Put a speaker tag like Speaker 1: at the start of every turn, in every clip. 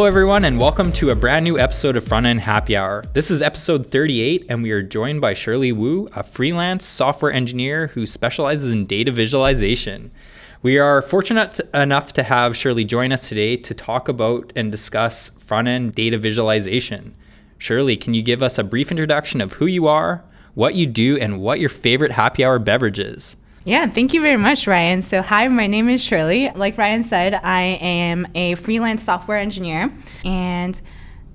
Speaker 1: Hello, everyone, and welcome to a brand new episode of Front End Happy Hour. This is episode 38, and we are joined by Shirley Wu, a freelance software engineer who specializes in data visualization. We are fortunate enough to have Shirley join us today to talk about and discuss front end data visualization. Shirley, can you give us a brief introduction of who you are, what you do, and what your favorite happy hour beverage is?
Speaker 2: Yeah, thank you very much, Ryan. So, hi, my name is Shirley. Like Ryan said, I am a freelance software engineer and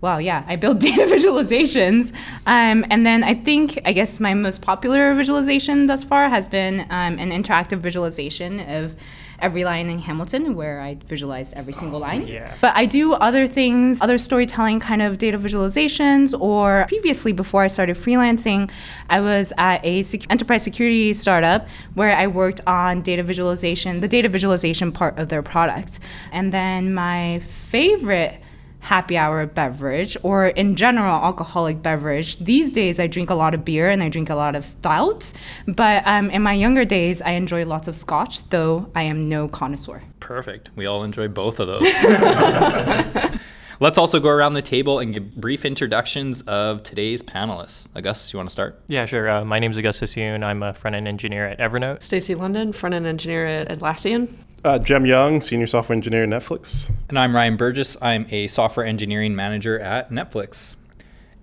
Speaker 2: well, yeah, I build data visualizations. Um, and then I think, I guess my most popular visualization thus far has been um, an interactive visualization of every line in Hamilton, where I visualized every single line.
Speaker 1: Yeah.
Speaker 2: But I do other things, other storytelling kind of data visualizations. Or previously, before I started freelancing, I was at a sec- enterprise security startup where I worked on data visualization, the data visualization part of their product. And then my favorite happy hour beverage or in general alcoholic beverage these days i drink a lot of beer and i drink a lot of stouts but um, in my younger days i enjoy lots of scotch though i am no connoisseur
Speaker 1: Perfect. We all enjoy both of those. Let's also go around the table and give brief introductions of today's panelists. Augustus, you want to start?
Speaker 3: Yeah, sure. Uh, my name is Augustus Yoon. I'm a front end engineer at Evernote.
Speaker 4: Stacy London, front end engineer at Atlassian.
Speaker 5: Uh, Jem Young, senior software engineer at Netflix.
Speaker 1: And I'm Ryan Burgess. I'm a software engineering manager at Netflix.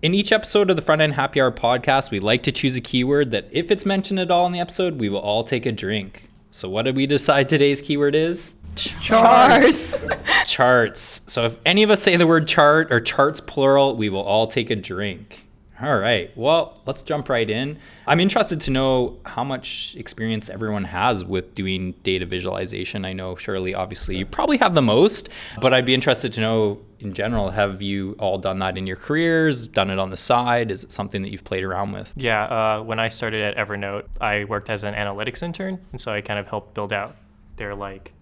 Speaker 1: In each episode of the Front End Happy Hour podcast, we like to choose a keyword that, if it's mentioned at all in the episode, we will all take a drink. So, what did we decide today's keyword is?
Speaker 2: charts
Speaker 1: Charts. So, if any of us say the word chart or charts plural, we will all take a drink. All right. Well, let's jump right in. I'm interested to know how much experience everyone has with doing data visualization. I know, Shirley, obviously, you probably have the most, but I'd be interested to know in general have you all done that in your careers, done it on the side? Is it something that you've played around with?
Speaker 3: Yeah, uh, when I started at Evernote, I worked as an analytics intern, and so I kind of helped build out their like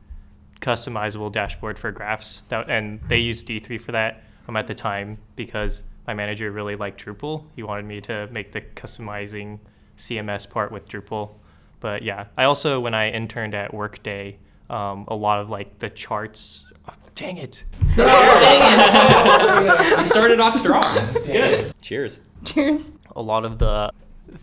Speaker 3: customizable dashboard for graphs. That, and they used D3 for that um, at the time because my manager really liked Drupal. He wanted me to make the customizing CMS part with Drupal. But yeah, I also when I interned at Workday, um, a lot of like the charts. oh, dang it!
Speaker 1: You started off strong. It's good. Cheers.
Speaker 2: cheers
Speaker 3: a lot of the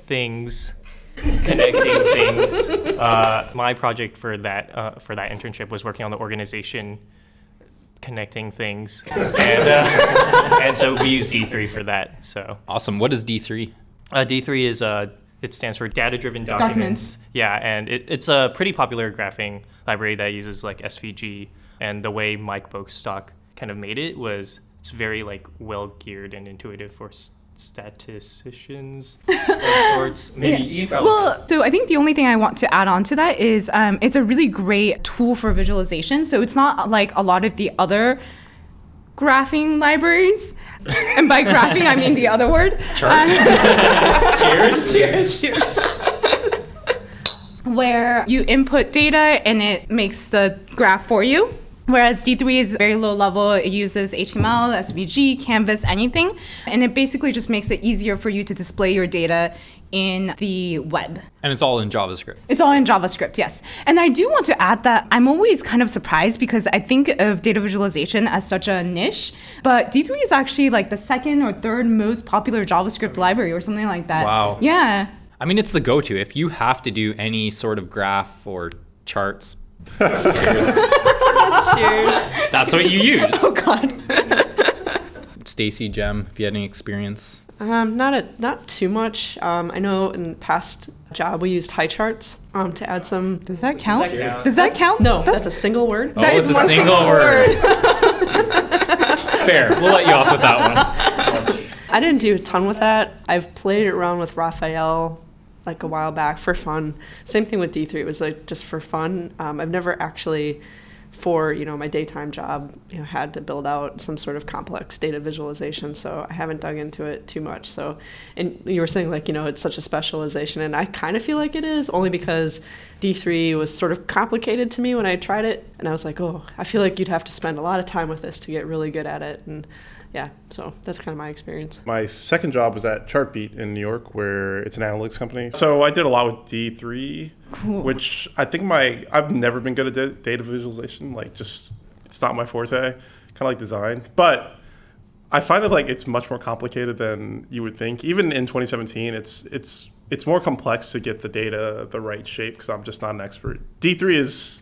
Speaker 3: things connecting things uh, my project for that uh, for that internship was working on the organization connecting things and, uh, and so we use d3 for that so
Speaker 1: Awesome. What is D3?
Speaker 3: uh, d3 is uh, it stands for data driven documents.
Speaker 2: Documents.
Speaker 3: yeah and it, it's a pretty popular graphing library that uses like svg and the way mike Bostock kind of made it was it's very like well geared and intuitive for s- statisticians sorts maybe probably
Speaker 2: Well, so I think the only thing I want to add on to that is um, it's a really great tool for visualization. So it's not like a lot of the other graphing libraries. And by graphing, I mean the other word.
Speaker 1: Charts. cheers. Cheers.
Speaker 2: Cheers. Where you input data and it makes the graph for you. Whereas D3 is very low level, it uses HTML, SVG, Canvas, anything. And it basically just makes it easier for you to display your data in the web.
Speaker 1: And it's all in JavaScript.
Speaker 2: It's all in JavaScript, yes. And I do want to add that I'm always kind of surprised because I think of data visualization as such a niche, but D3 is actually like the second or third most popular JavaScript library or something like that.
Speaker 1: Wow.
Speaker 2: Yeah.
Speaker 1: I mean, it's the go-to if you have to do any sort of graph or charts.
Speaker 2: Cheers.
Speaker 1: That's what you use.
Speaker 2: Oh God.
Speaker 1: Stacy, Jem, if you had any experience.
Speaker 4: Um, not a, not too much. Um, I know in the past job we used Highcharts um, to add some.
Speaker 2: Does that count?
Speaker 3: that count?
Speaker 2: Does that count?
Speaker 4: No,
Speaker 2: That-
Speaker 4: that's a single word.
Speaker 1: Oh,
Speaker 2: that
Speaker 1: it's a
Speaker 2: one
Speaker 1: single word. Fair. We'll let you off with that one.
Speaker 4: I didn't do a ton with that. I've played around with Raphael like a while back for fun. Same thing with D3. It was like just for fun. Um, I've never actually, for you know my daytime job, you know, had to build out some sort of complex data visualization. So I haven't dug into it too much. So, and you were saying like you know it's such a specialization, and I kind of feel like it is only because D3 was sort of complicated to me when I tried it, and I was like, oh, I feel like you'd have to spend a lot of time with this to get really good at it, and yeah, so that's kind of my experience.
Speaker 5: My second job was at Chartbeat in New York, where it's an analytics company. So I did a lot with D3, which I think my I've never been good at data visualization. Like, just it's not my forte kind of like design, but I find it like it's much more complicated than you would think. Even in 2017, it's it's it's more complex to get the data the right shape because I'm just not an expert. D3 is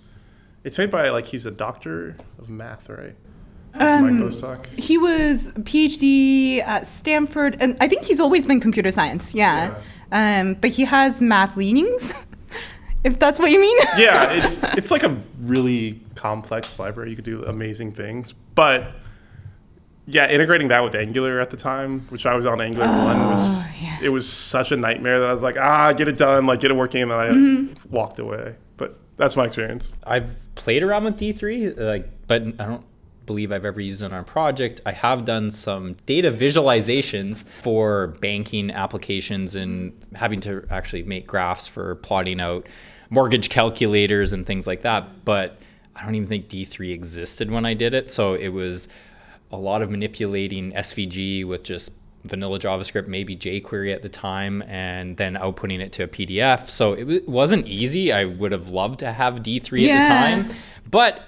Speaker 5: it's made by like he's a doctor of math, right?
Speaker 2: Um,
Speaker 5: Mike Bostock.
Speaker 2: He was PhD at Stanford, and I think he's always been computer science. Yeah, Um, but he has math leanings, if that's what you mean.
Speaker 5: yeah, it's it's like a really complex library. You could do amazing things, but yeah, integrating that with Angular at the time, which I was on Angular one, was
Speaker 2: Oh, yeah.
Speaker 5: it was such a nightmare that I was like, ah, get it done, like get it working, and then I
Speaker 2: Mm-hmm.
Speaker 5: walked away. But that's my experience.
Speaker 1: I've played around with D3, like, but I don't believe I've ever used it on a project. I have done some data visualizations for banking applications and having to actually make graphs for plotting out mortgage calculators and things like that. But I don't even think D3 existed when I did it. So it was a lot of manipulating SVG with just vanilla JavaScript, maybe jQuery at the time, and then outputting it to a PDF. So it w- wasn't easy. I would have loved to have D3 at the time, but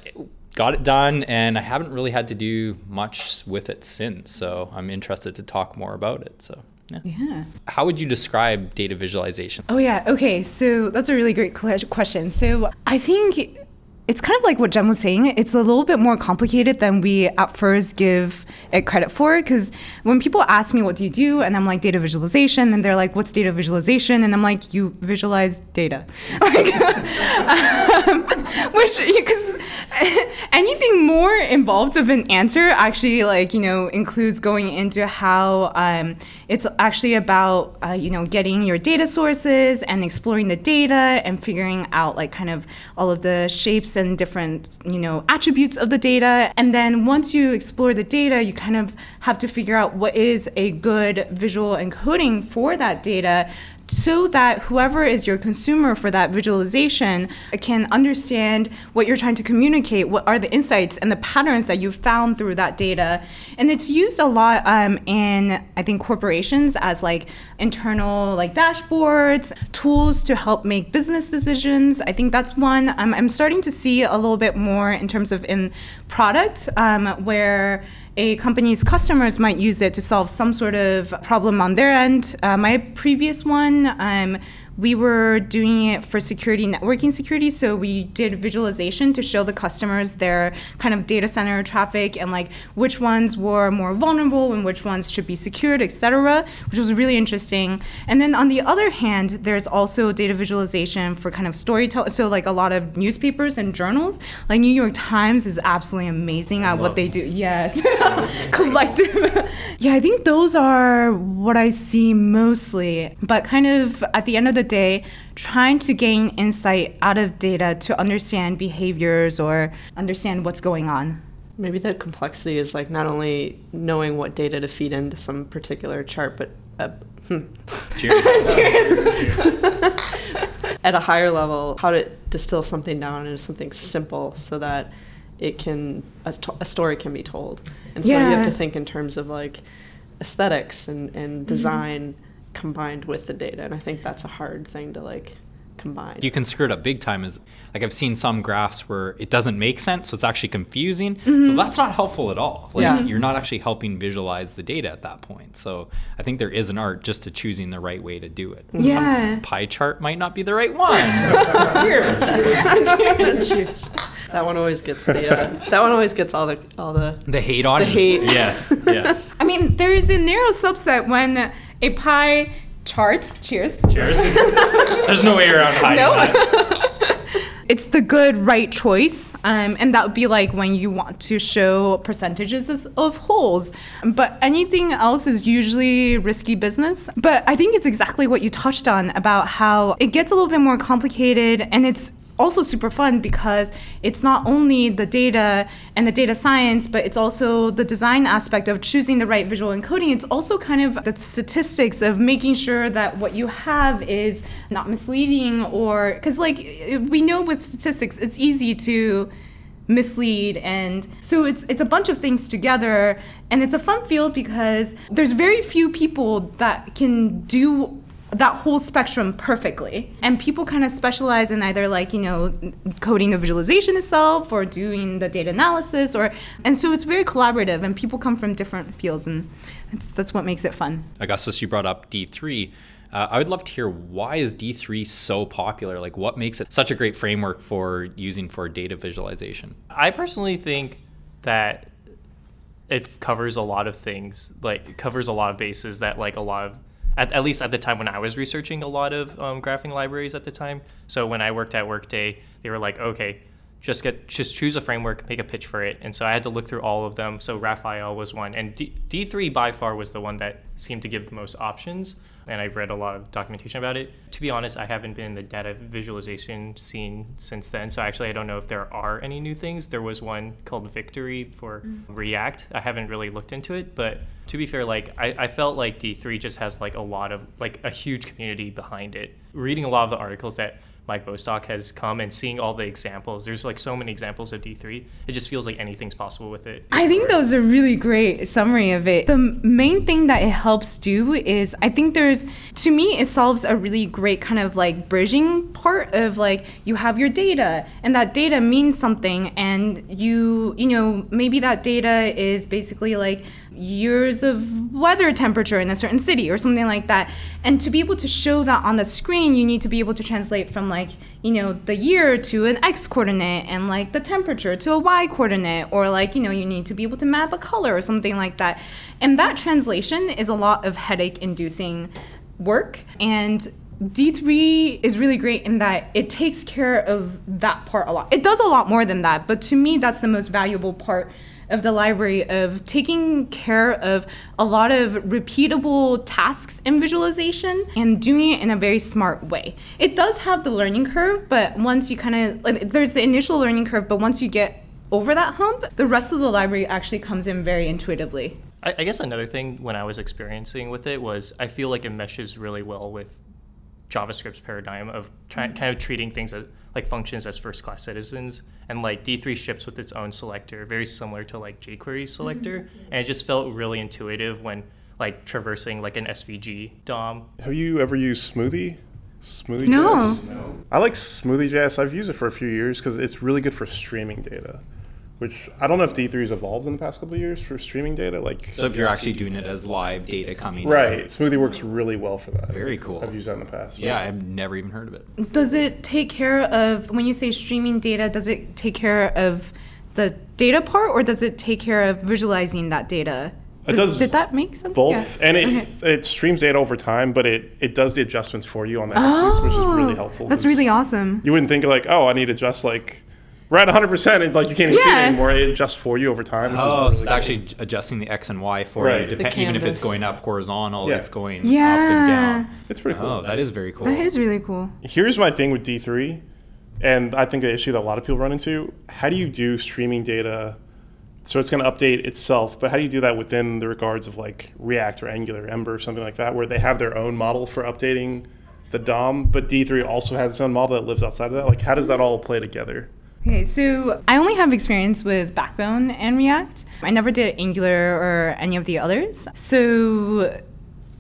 Speaker 1: got it done, and I haven't really had to do much with it since. So I'm interested to talk more about it. So. Yeah.
Speaker 2: yeah.
Speaker 1: How would you describe data visualization?
Speaker 2: Oh yeah. Okay. So that's a really great question. So I think it's kind of like what Jem was saying. It's a little bit more complicated than we at first give it credit for. Because when people ask me, "What do you do?" and I'm like, "Data visualization," and they're like, "What's data visualization?" and I'm like, "You visualize data." like, um, which because anything more involved of an answer actually like you know includes going into how um, it's actually about uh, you know getting your data sources and exploring the data and figuring out like kind of all of the shapes and different you know attributes of the data. And then once you explore the data you kind of have to figure out what is a good visual encoding for that data so that whoever is your consumer for that visualization can understand what you're trying to communicate, what are the insights and the patterns that you've found through that data. And it's used a lot um, in, I think, corporations as like internal like dashboards, tools to help make business decisions. I think that's one. Um, I'm starting to see a little bit more in terms of in product um, where a company's customers might use it to solve some sort of problem on their end. Uh, my previous one, um, we were doing it for security, networking security. So we did visualization to show the customers their kind of data center traffic and like which ones were more vulnerable and which ones should be secured, etc., which was really interesting. And then on the other hand, there's also data visualization for kind of storytelling. So like a lot of newspapers and journals, like New York Times is absolutely amazing at what they do. Yes, collective. yeah, I think those are what I see mostly. But kind of at the end of the day, trying to gain insight out of data to understand behaviors or understand what's going on.
Speaker 4: Maybe the complexity is like not only knowing what data to feed into some particular chart, but uh, hmm,
Speaker 1: Cheers.
Speaker 4: at a higher level, how to distill something down into something simple so that it can a, sto- a story can be told. And so you have to think in terms of like aesthetics and, and design combined with the data. And I think that's a hard thing to like combine.
Speaker 1: you can screw it up big time is like i've seen some graphs where it doesn't make sense so it's actually confusing so that's not helpful at all like
Speaker 4: Yeah.
Speaker 1: you're not actually helping visualize the data at that point so i think there is an art just to choosing the right way to do it
Speaker 2: Yeah.
Speaker 1: pie chart might not be the right one cheers
Speaker 4: Cheers. That one always gets the uh, that one always gets all the all the
Speaker 1: the hate on
Speaker 4: The hate.
Speaker 1: yes yes
Speaker 2: I mean, there is a narrow subset when a pie chart, cheers,
Speaker 1: cheers. There's no way around hiding
Speaker 2: No.
Speaker 1: that
Speaker 2: it's the good right choice um, and that would be like when you want to show percentages of- of wholes. But anything else is usually risky business. But i think it's exactly what you touched on about how it gets a little bit more complicated and it's also super fun because it's not only the data and the data science, but it's also the design aspect of choosing the right visual encoding. It's also kind of the statistics of making sure that what you have is not misleading or because, like, we know with statistics, it's easy to mislead and so it's it's a bunch of things together and it's a fun field because there's very few people that can do that whole spectrum perfectly. And people kind of specialize in either like, you know, coding the visualization itself or doing the data analysis or and so it's very collaborative and people come from different fields and that's that's what makes it fun.
Speaker 1: Augustus, you brought up D3. Uh, I would love to hear why is D3 so popular? Like what makes it such a great framework for using for data visualization?
Speaker 3: I personally think that it covers a lot of things, like it covers a lot of bases that like a lot of at, at least at the time when I was researching a lot of um, graphing libraries at the time. So when I worked at Workday, they were like, okay, just get just choose a framework, make a pitch for it. And so I had to look through all of them. So Raphael was one, and D- D3 by far was the one that seemed to give the most options. And I've read a lot of documentation about it. To be honest, I haven't been in the data visualization scene since then. So actually, I don't know if there are any new things. There was one called Victory for mm. React. I haven't really looked into it, but to be fair, like I, I felt like D3 just has like a lot of like a huge community behind it. Reading a lot of the articles that Mike Bostock has come and seeing all the examples. There's like so many examples of D3. It just feels like anything's possible with it.
Speaker 2: I think that was a really great summary of it. The main thing that it helps do is I think there's, to me, it solves a really great kind of like bridging part of like you have your data and that data means something and you, you know, maybe that data is basically like, years of weather temperature in a certain city or something like that. And to be able to show that on the screen, you need to be able to translate from like, you know, the year to an x coordinate and like the temperature to a y coordinate or like, you know, you need to be able to map a color or something like that. And that translation is a lot of headache inducing work and D3 is really great in that it takes care of that part a lot. It does a lot more than that, but to me that's the most valuable part of the library of taking care of a lot of repeatable tasks in visualization and doing it in a very smart way. It does have the learning curve, but once you kind of like, there's the initial learning curve, but once you get over that hump, the rest of the library actually comes in very intuitively.
Speaker 3: I, I guess another thing when I was experiencing with it was I feel like it meshes really well with JavaScript's paradigm of trying mm-hmm. kind of treating things as like functions as first class citizens and like d3 ships with its own selector very similar to like jquery selector. Mm-hmm. and it just felt really intuitive when like traversing like an svg dom
Speaker 5: have you ever used smoothie? Smoothie
Speaker 2: no.
Speaker 5: no. I like smoothie js. I've used it for a few years because it's really good for streaming data which I don't know if D3 has evolved in the past couple of years for streaming data. Like,
Speaker 1: so if you're actually doing it as live data coming,
Speaker 5: right? Smoothie works really well for that.
Speaker 1: Very cool.
Speaker 5: I've used that in the past.
Speaker 1: Yeah, I've never even heard of it.
Speaker 2: Does it take care of when you say streaming data? Does it take care of the data part, or does it take care of visualizing that data?
Speaker 5: Does, it does
Speaker 2: did that make sense?
Speaker 5: Both, yeah. and it, okay. it streams data over time, but it, it does the adjustments for you on the axis, oh, which is really oh, helpful.
Speaker 2: That's really awesome.
Speaker 5: You wouldn't think like, oh, I need to adjust like we're at 100% and like you can't even see it anymore. It adjusts for you over time
Speaker 1: oh so it's actually adjusting the x and y for right. you dep- even if it's going up horizontal yeah. it's going
Speaker 2: yeah.
Speaker 1: up and down.
Speaker 5: It's pretty cool.
Speaker 1: Oh that is very cool.
Speaker 2: That is really cool.
Speaker 5: Here's my thing with d3 and i think the issue that a lot of people run into. How do you do streaming data? So it's going to update itself but how do you do that within the regards of like react or angular ember or something like that where they have their own model for updating the dom but d3 also has its own model that lives outside of that? Like how does that all play together
Speaker 2: Okay, so I only have experience with Backbone and React. I never did Angular or any of the others. So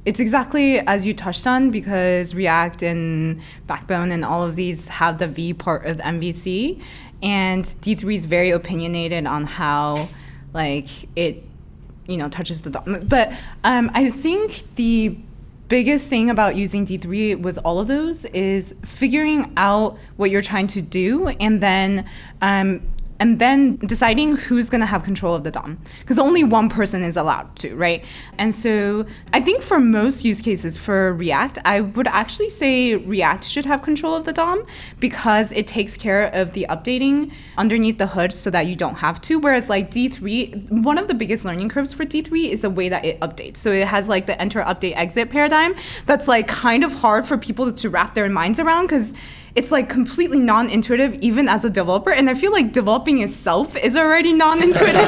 Speaker 2: it's exactly as you touched on because React and Backbone and all of these have the V part of the MVC. And D3 is very opinionated on how like it you know touches the DOM. But um, I think the biggest thing about using D3 with all of those is figuring out what you're trying to do and then um, and then deciding who's going to have control of the DOM because only one person is allowed to, right? And so I think for most use cases for React, I would actually say React should have control of the DOM because it takes care of the updating underneath the hood so that you don't have to. Whereas like D3, one of the biggest learning curves for D3 is the way that it updates. So it has like the enter, update, exit paradigm that's like kind of hard for people to wrap their minds around because it's like completely non-intuitive even as a developer and i feel like developing itself is already non-intuitive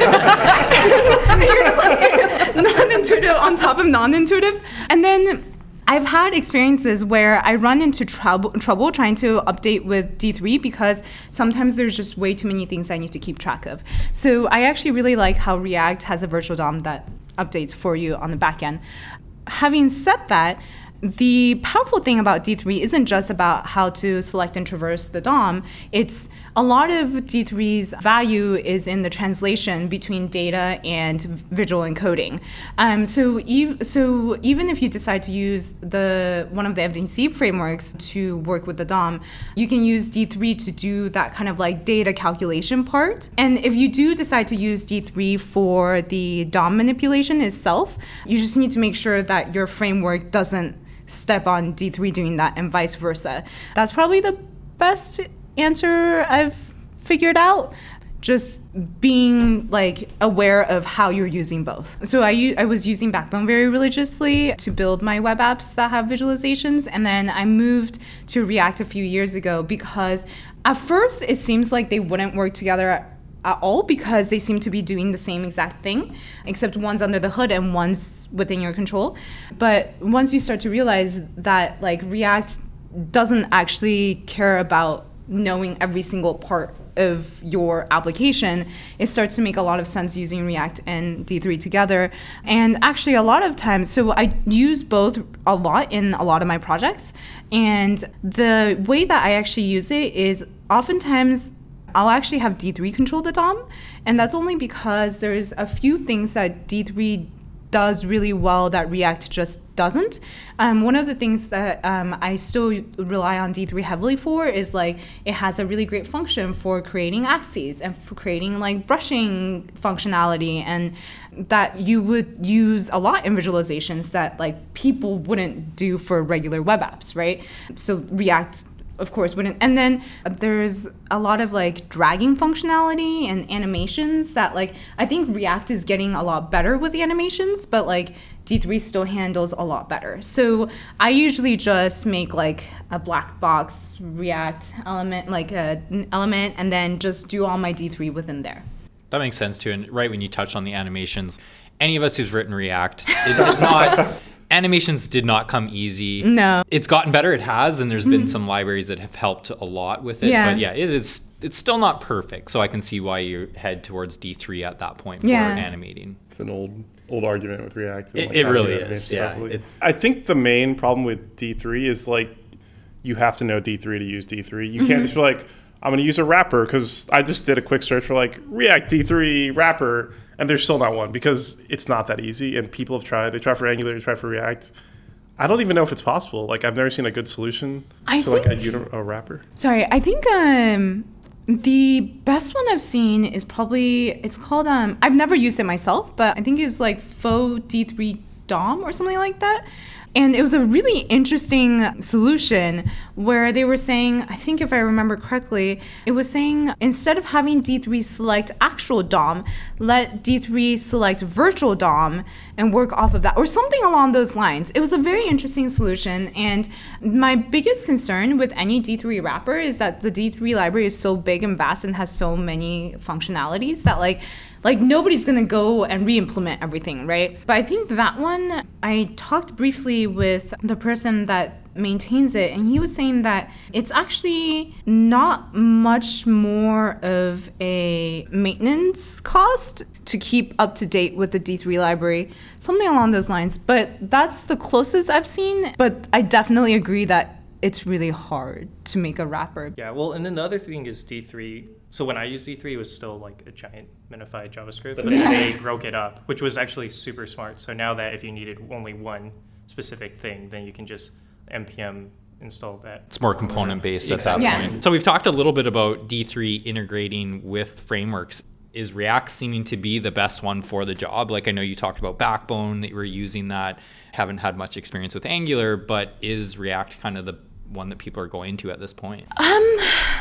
Speaker 2: you're just like non-intuitive on top of non-intuitive and then I've had experiences where I run into trouble, trouble trying to update with D3 because sometimes there's just way too many things I need to keep track of. So I actually really like how React has a virtual DOM that updates for you on the back end. Having said that, the powerful thing about D3 isn't just about how to select and traverse the DOM. It's a lot of D3's value is in the translation between data and visual encoding. Um, so, ev- so even if you decide to use the one of the MVC frameworks to work with the DOM, you can use D3 to do that kind of like data calculation part. And if you do decide to use D3 for the DOM manipulation itself, you just need to make sure that your framework doesn't step on D3 doing that and vice versa. That's probably the best answer I've figured out. Just being like aware of how you're using both. So I I was using Backbone very religiously to build my web apps that have visualizations and then I moved to React a few years ago because at first it seems like they wouldn't work together at, all because they seem to be doing the same exact thing except one's under the hood and one's within your control. But once you start to realize that like React doesn't actually care about knowing every single part of your application, it starts to make a lot of sense using React and D3 together. And actually, a lot of times, so I use both a lot in a lot of my projects. And the way that I actually use it is oftentimes I'll actually have D3 control the DOM. And that's only because there's a few things that D3 does really well that React just doesn't. Um, one of the things that um, I still rely on D3 heavily for is like it has a really great function for creating axes and for creating like brushing functionality and that you would use a lot in visualizations that like people wouldn't do for regular web apps, right? So React of course wouldn't and then uh, there's a lot of like dragging functionality and animations that like i think react is getting a lot better with the animations but like d3 still handles a lot better so i usually just make like a black box react element like a, an element and then just do all my d3 within there
Speaker 1: That makes sense too. And right when you touched on the animations, any of us who's written React, it is not. Animations did not come easy.
Speaker 2: No.
Speaker 1: It's gotten better, it has, and there's been mm. some libraries that have helped a lot with it.
Speaker 2: Yeah.
Speaker 1: But yeah, it is it's still not perfect. So I can see why you head towards D3 at that point for
Speaker 2: Yeah.
Speaker 1: animating.
Speaker 5: It's an old old argument with React.
Speaker 1: It-
Speaker 5: like,
Speaker 1: it really is, yeah. It-
Speaker 5: I think the main problem with D3 is like you have to know D3 to use D3. You can't just mm-hmm. be like, I'm going to use a wrapper because I just did a quick search for like React D3 wrapper, and there's still not one because it's not that easy. And people have tried. They try for Angular, they try for React. I don't even know if it's possible. Like I've never seen a good solution
Speaker 2: I
Speaker 5: to like a, uni- a wrapper.
Speaker 2: Sorry, I think um the best one I've seen is probably it's called um I've never used it myself, but I think it's like Faux D3 DOM or something like that. And it was a really interesting solution where they were saying, I think if I remember correctly, it was saying instead of having D3 select actual DOM, let D3 select virtual DOM and work off of that, or something along those lines. It was a very interesting solution. And my biggest concern with any D3 wrapper is that the D3 library is so big and vast and has so many functionalities that, like, like nobody's gonna go and re-implement everything right? But i think that one i talked briefly with the person that maintains it and he was saying that it's actually not much more of a maintenance cost to keep up to date with the d3 library something along those lines. But that's the closest i've seen but i definitely agree that it's really hard to make a wrapper
Speaker 3: Yeah, well, and then the other thing is D3. So when I used D3, it was still like a giant minified JavaScript, but then they broke it up, which was actually super smart. So now that if you needed only one specific thing, then you can just npm install that.
Speaker 1: It's more component based at that
Speaker 2: Exactly.
Speaker 1: point. So we've talked a little bit about D3 integrating with frameworks. Is React seeming to be the best one for the job? Like I know you talked about Backbone that you were using that. Haven't had much experience with Angular, but is React kind of the one that people are going to at this point?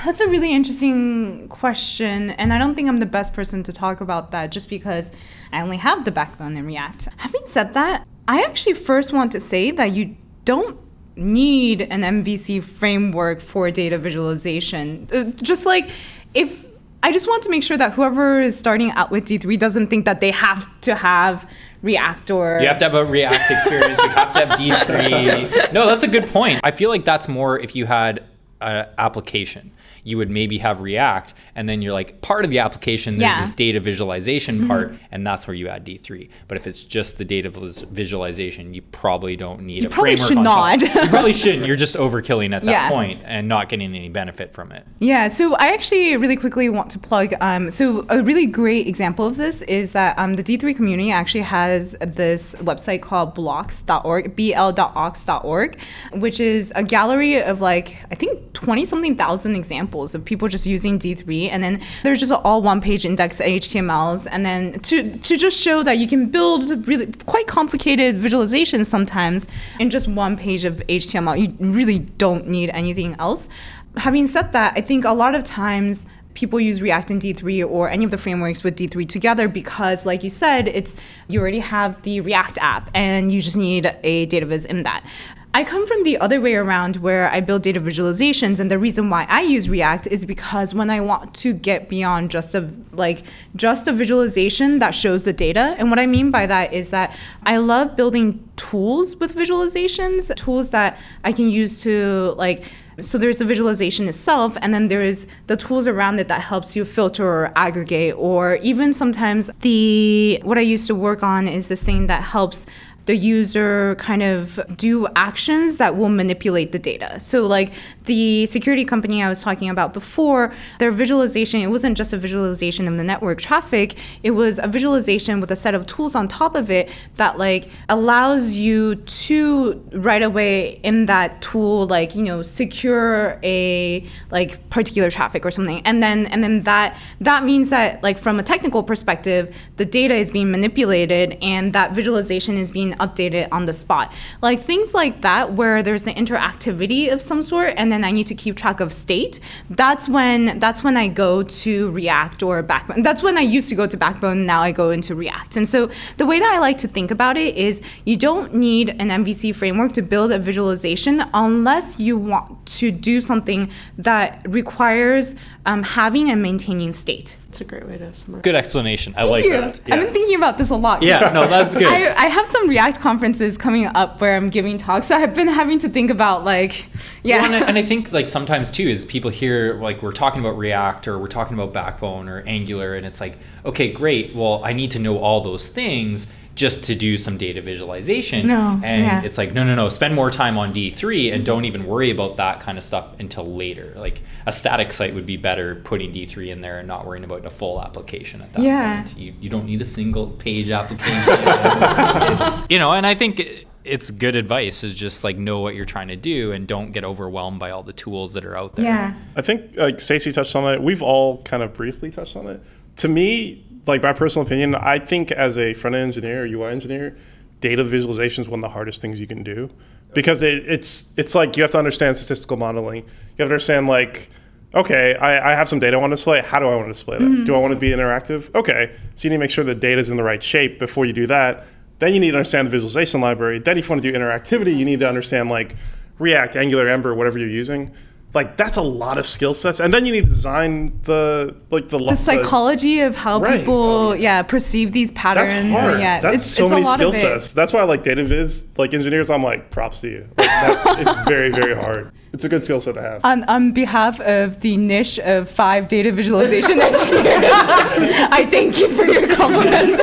Speaker 2: That's a really interesting question, and I don't think I'm the best person to talk about that just because I only have the backbone in React. Having said that, I actually first want to say that you don't need an MVC framework for data visualization. Uh, just like if I just want to make sure that whoever is starting out with D3 doesn't think that they have to have React or
Speaker 1: You have to have a React experience. You have to have D3. No, that's a good point. I feel like that's more if you had application. You would maybe have React, and then you're like part of the application. There's
Speaker 2: Yeah.
Speaker 1: this data visualization part, and that's where you add D3. But if it's just the data visualization, you probably don't need a
Speaker 2: probably
Speaker 1: framework.
Speaker 2: should
Speaker 1: on top.
Speaker 2: not.
Speaker 1: you probably shouldn't. You're just overkilling at that
Speaker 2: Yeah.
Speaker 1: point and not getting any benefit from it.
Speaker 2: Yeah, so I actually really quickly want to plug. Um, so a really great example of this is that um, the D3 community actually has this website called blocks.org, bl.ocks.org, which is a gallery of like I think twenty something thousand examples of people just using D3, and then there's just all one page index HTMLs, and then to to just show that you can build really quite complicated visualizations sometimes in just one page of HTML. You really don't need anything else having said that, I think a lot of times people use React and D3 or any of the frameworks with D3 together because, like you said, it's you already have the React app and you just need a data viz in that. I come from the other way around where I build data visualizations and the reason why I use React is because when I want to get beyond just a like just a visualization that shows the data and what I mean by that is that I love building tools with visualizations, tools that I can use to like so there's the visualization itself and then there's the tools around it that helps you filter or aggregate or even sometimes the what i used to work on is this thing that helps the user kind of do actions that will manipulate the data. So, like the security company I was talking about before, their visualization, it wasn't just a visualization of the network traffic, it was a visualization with a set of tools on top of it that like allows you to right away in that tool, like, you know, secure a like particular traffic or something. And then and then that that means that like from a technical perspective, the data is being manipulated and that visualization is being updated on the spot. Like things like that, where there's an interactivity of some sort, and then I need to keep track of state. That's when that's when I go to React or Backbone. That's when I used to go to Backbone. Now I go into React. And so the way that I like to think about it is, you don't need an MVC framework to build a visualization unless you want to do something that requires um, having and maintaining state.
Speaker 4: It's a great way to summarize.
Speaker 1: Good explanation. I like
Speaker 2: Thank you.
Speaker 1: that.
Speaker 2: I've been thinking about this a lot.
Speaker 1: Yeah, no, that's good.
Speaker 2: I, I have some React conferences coming up where I'm giving talks. So I've been having to think about like, yeah.
Speaker 1: Well, and, I, and I think like sometimes too is people hear like we're talking about React or we're talking about Backbone or Angular, and it's like, okay, great. Well, I need to know all those things just to do some data visualization.
Speaker 2: No,
Speaker 1: and
Speaker 2: yeah.
Speaker 1: it's like, no, no, no. Spend more time on D three and don't even worry about that kind of stuff until later. Like a static site would be better putting D three in there and not worrying about a full application at that
Speaker 2: Yeah.
Speaker 1: point. You you don't need a single page application. it's you know, and I think it's good advice is just like know what you're trying to do and don't get overwhelmed by all the tools that are out there.
Speaker 2: yeah.
Speaker 5: I think like Stacy touched on it. We've all kind of briefly touched on it. To me, like my personal opinion, I think as a front end engineer or UI engineer, data visualization is one of the hardest things you can do because it, it's it's like you have to understand statistical modeling. You have to understand like, okay, I, I have some data I want to display. How do I want to display that? Mm-hmm. Do I want to be interactive? Okay, so you need to make sure the data is in the right shape before you do that. Then you need to understand the visualization library. Then if you want to do interactivity, you need to understand like React, Angular, Ember, whatever you're using. Like that's a lot of skill sets, and then you need to design the like the
Speaker 2: The psychology of how
Speaker 5: Right.
Speaker 2: people, oh, yeah, perceive these patterns.
Speaker 5: That's hard.
Speaker 2: Yeah,
Speaker 5: that's
Speaker 2: it's,
Speaker 5: so
Speaker 2: it's
Speaker 5: many
Speaker 2: a lot
Speaker 5: skill sets. That's why I like data viz. Like engineers, I'm like props to you. Like, that's it's very very hard. It's a good skill set to have.
Speaker 2: On, on behalf of the niche of five data visualization engineers, I thank you for your compliment.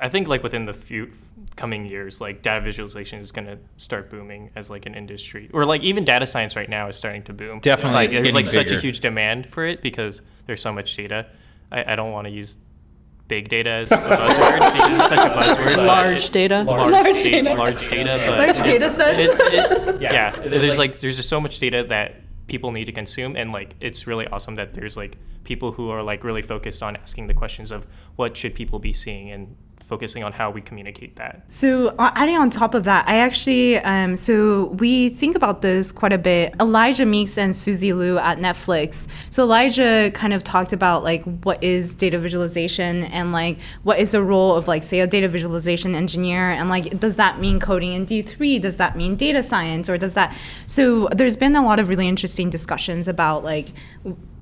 Speaker 3: I think like within the few coming years, like data visualization is going to start booming as like an industry, or like even data science right now is starting to boom.
Speaker 1: Definitely,
Speaker 3: like
Speaker 1: it's
Speaker 3: there's
Speaker 1: getting
Speaker 3: like such a huge demand for it because there's so much data. I, I don't want to use big data as a buzzword because it's such a buzzword. but
Speaker 4: Large
Speaker 3: it-
Speaker 4: data.
Speaker 3: large,
Speaker 2: Large
Speaker 3: da-
Speaker 2: data.
Speaker 3: large data, but
Speaker 2: Large data sets.
Speaker 3: it- it- yeah, there's like there's just so much data that people need to consume, and like it's really awesome that there's like people who are like really focused on asking the questions of what should people be seeing and focusing on how we communicate that.
Speaker 2: So adding on top of that, I actually um, so we think about this quite a bit. Elijah Meeks and Susie Lu at Netflix. So Elijah kind of talked about like what is data visualization and like what is the role of like say a data visualization engineer and like does that mean coding in D3? Does that mean data science or does that? So there's been a lot of really interesting discussions about like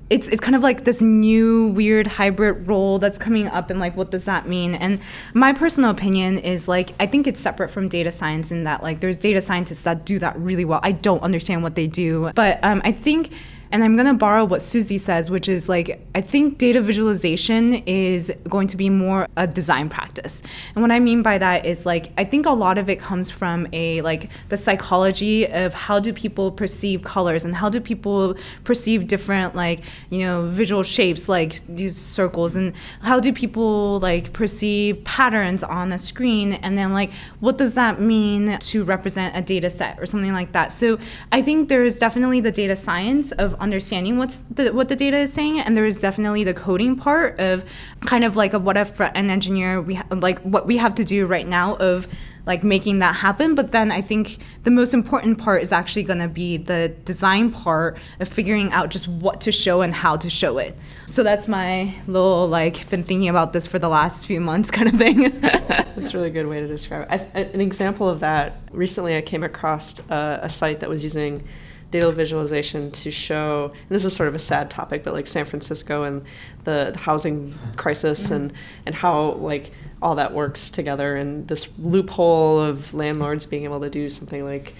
Speaker 2: it's it's kind of like this new weird hybrid role that's coming up and like what does that mean? And my personal opinion is like i think it's separate from data science in that like there's data scientists that do that really well. I don't understand what they do. But um, i think and I'm going to borrow what Susie says, which is like, I think data visualization is going to be more a design practice. And what I mean by that is like, I think a lot of it comes from a like the psychology of how do people perceive colors and how do people perceive different like, you know, visual shapes like these circles and how do people like perceive patterns on a screen and then like, what does that mean to represent a data set or something like that. So I think there's definitely the data science of understanding what's the, what the data is saying, and there is definitely the coding part of kind of like a what if an engineer we ha- like what we have to do right now of like making that happen. But then I think the most important part is actually going to be the design part of figuring out just what to show and how to show it. So that's my little like been thinking about this for the last few months kind of thing.
Speaker 4: That's a really good way to describe it. I, an example of that recently, I came across a, a site that was using data visualization to show and this is sort of a sad topic but like san francisco and the, the housing crisis mm-hmm. and and how like all that works together and this loophole of landlords being able to do something like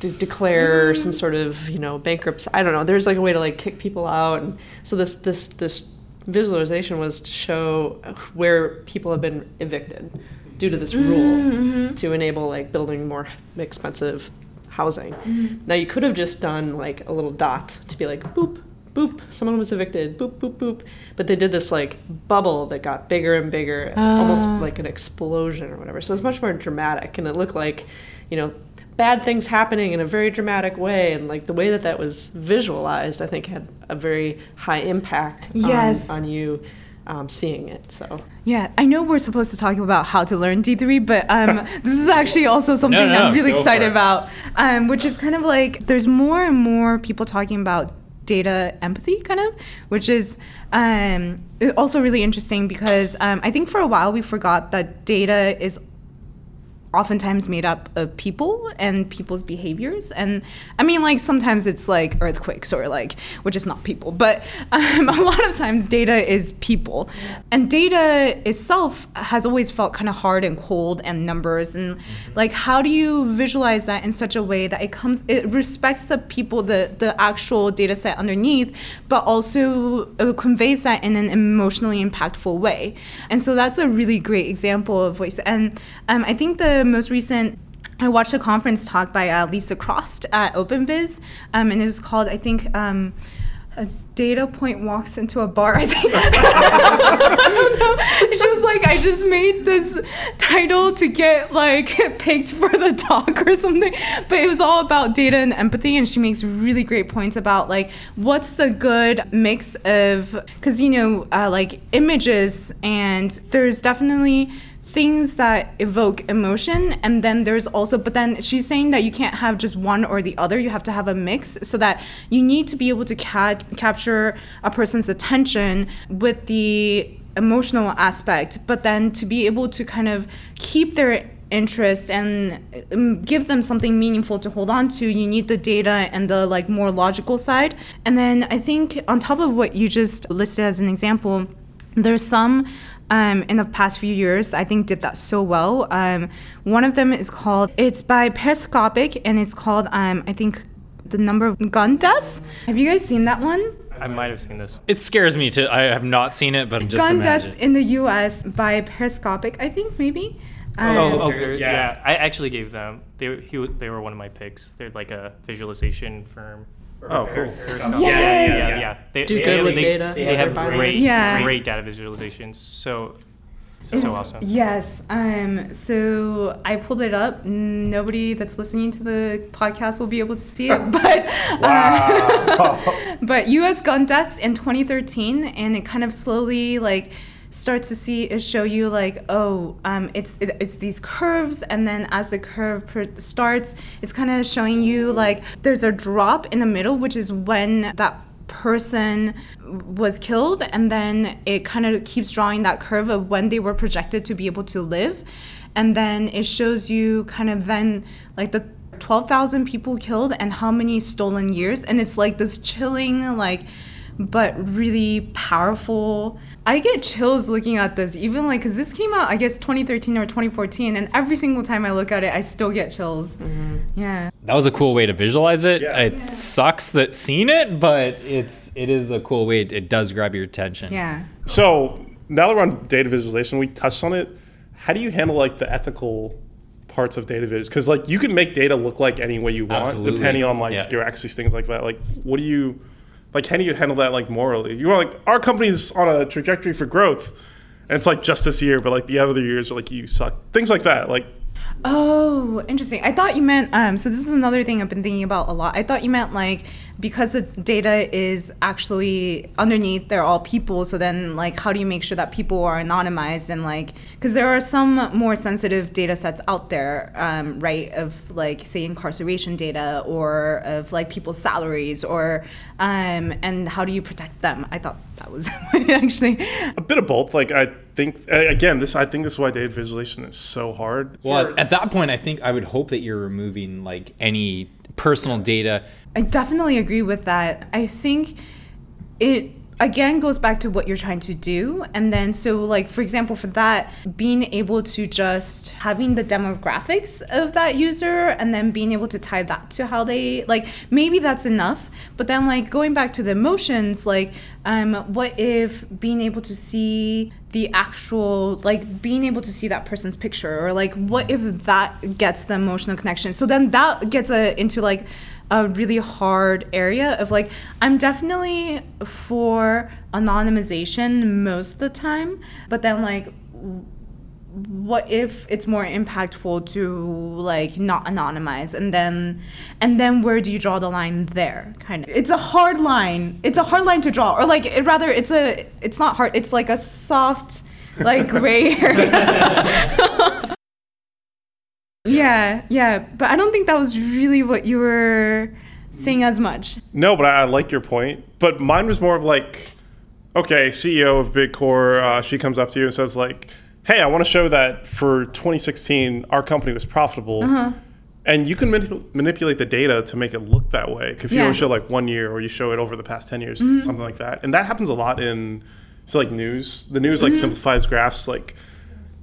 Speaker 4: de- declare mm-hmm. some sort of you know bankruptcy. I don't know. There's like a way to like kick people out and so this this this visualization was to show where people have been evicted due to this rule mm-hmm. to enable like building more expensive housing. Mm-hmm. Now you could have just done like a little dot to be like boop boop someone was evicted boop boop boop. But they did this like bubble that got bigger and bigger almost ah. like an explosion or whatever. So it was much more dramatic and it looked like you know bad things happening in a very dramatic way and like the way that that was visualized i think had a very high impact
Speaker 2: Yes.
Speaker 4: on, on you um, seeing it so.
Speaker 2: Yeah, I know we're supposed to talk about how to learn D3, but um, this is actually also something
Speaker 1: No, no,
Speaker 2: I'm really excited about, um, which is kind of like there's more and more people talking about data empathy, kind of, which is um, also really interesting because um, I think for a while we forgot that data is oftentimes made up of people and people's behaviors. And i mean like sometimes it's like earthquakes or like which is not people but um, a lot of times data is people. And data itself has always felt kind of hard and cold and numbers and like how do you visualize that in such a way that it comes it respects the people the the actual data set underneath but also uh, conveys that in an emotionally impactful way. And so that's a really great example of voice and um, i think the most recent I watched a conference talk by uh, Lisa Crost at OpenVis, um, and it was called, I think, um, a data point walks into a bar. I think. she was like, I just made this title to get like picked for the talk or something, but it was all about data and empathy, and she makes really great points about like what's the good mix of because you know uh, like images and there's definitely things that evoke emotion and then there's also but then she's saying that you can't have just one or the other you have to have a mix so that you need to be able to ca- capture a person's attention with the emotional aspect but then to be able to kind of keep their interest and um, give them something meaningful to hold on to you need the data and the like more logical side. And then i think on top of what you just listed as an example there's some um, in the past few years I think did that so well. Um, one of them is called it's by Periscopic and it's called um, I think the number of gun deaths. Have you guys seen that one?
Speaker 3: I might have seen this.
Speaker 1: It scares me to. I have not seen it, but just
Speaker 2: gun
Speaker 1: imagine.
Speaker 2: deaths in the U.S. by Periscopic, I think maybe. Um,
Speaker 3: Oh, oh,
Speaker 1: yeah.
Speaker 3: yeah. I actually gave them. They he, they were one of my picks. They're like a visualization firm.
Speaker 5: Oh, cool.
Speaker 3: Yeah, yeah, yeah, yeah. They,
Speaker 4: Do
Speaker 3: they-
Speaker 4: good
Speaker 3: they-
Speaker 4: with
Speaker 3: they-
Speaker 4: data,
Speaker 3: They
Speaker 4: is
Speaker 3: have great,
Speaker 2: Yeah.
Speaker 3: great data visualizations. So, so, so awesome.
Speaker 2: Yes. Um, so I pulled it up. Nobody that's listening to the podcast will be able to see it, but uh, but U.S. gun deaths in 2013, and it kind of slowly like starts to see it show you like oh um, it's it, it's these curves and then as the curve per- starts it's kind of showing you like there's a drop in the middle which is when that person was killed and then it kind of keeps drawing that curve of when they were projected to be able to live. And then it shows you kind of then like the 12,000 people killed and how many stolen years. And it's like this chilling like but really powerful. I get chills looking at this, even like, because this came out, I guess, 2013 or 2014, and every single time I look at it, I still get chills. Mm-hmm. Yeah.
Speaker 1: That was a cool way to visualize it.
Speaker 5: Yeah.
Speaker 1: It sucks that seeing it, but it's it is a cool way. It does grab your attention.
Speaker 2: Yeah.
Speaker 5: So now that we're on data visualization, we touched on it. How do you handle like the ethical parts of data viz? Because like you can make data look like any way you want,
Speaker 1: Absolutely.
Speaker 5: depending on like
Speaker 1: Yeah.
Speaker 5: your access things like that. Like, what do you like? How do you handle that like morally? You are like our company's on a trajectory for growth, and it's like just this year, but like the other years are like you suck. Things like that. Like,
Speaker 2: Oh, interesting. I thought you meant um so this is another thing I've been thinking about a lot. I thought you meant like because the data is actually underneath they're all people, so then like how do you make sure that people are anonymized and like cuz there are some more sensitive data sets out there um right of like say incarceration data or of like people's salaries or um and how do you protect them? I thought that was actually
Speaker 5: a bit of both. Like I think again, this I think this is why data visualization is so hard.
Speaker 1: Well,
Speaker 5: For-
Speaker 1: at that point, I think I would hope that you're removing like any personal data.
Speaker 2: I definitely agree with that. I think it again goes back to what you're trying to do. And then so like for example for that being able to just having the demographics of that user and then being able to tie that to how they like maybe that's enough. But then like going back to the emotions like um what if being able to see the actual like being able to see that person's picture or like what if that gets the emotional connection? So then that gets a, into like a really hard area of like I'm definitely for anonymization most of the time, but then like what if it's more impactful to like not anonymize? And then and then where do you draw the line there kind of? It's a hard line. It's a hard line to draw. Or like it, rather it's a it's not hard. It's like a soft like gray area yeah yeah but i don't think that was really what you were saying as much
Speaker 5: No, but I, I like your point. But mine was more of like, okay, CEO of Big Core, uh, she comes up to you and says like, hey, I want to show that for 2016 our company was profitable.
Speaker 2: Uh-huh.
Speaker 5: And you can manip- manipulate the data to make it look that way. If you
Speaker 2: Yeah.
Speaker 5: don't show like one year or you show it over the past 10 years, something like that. And that happens a lot in, so like news. The news like simplifies graphs like,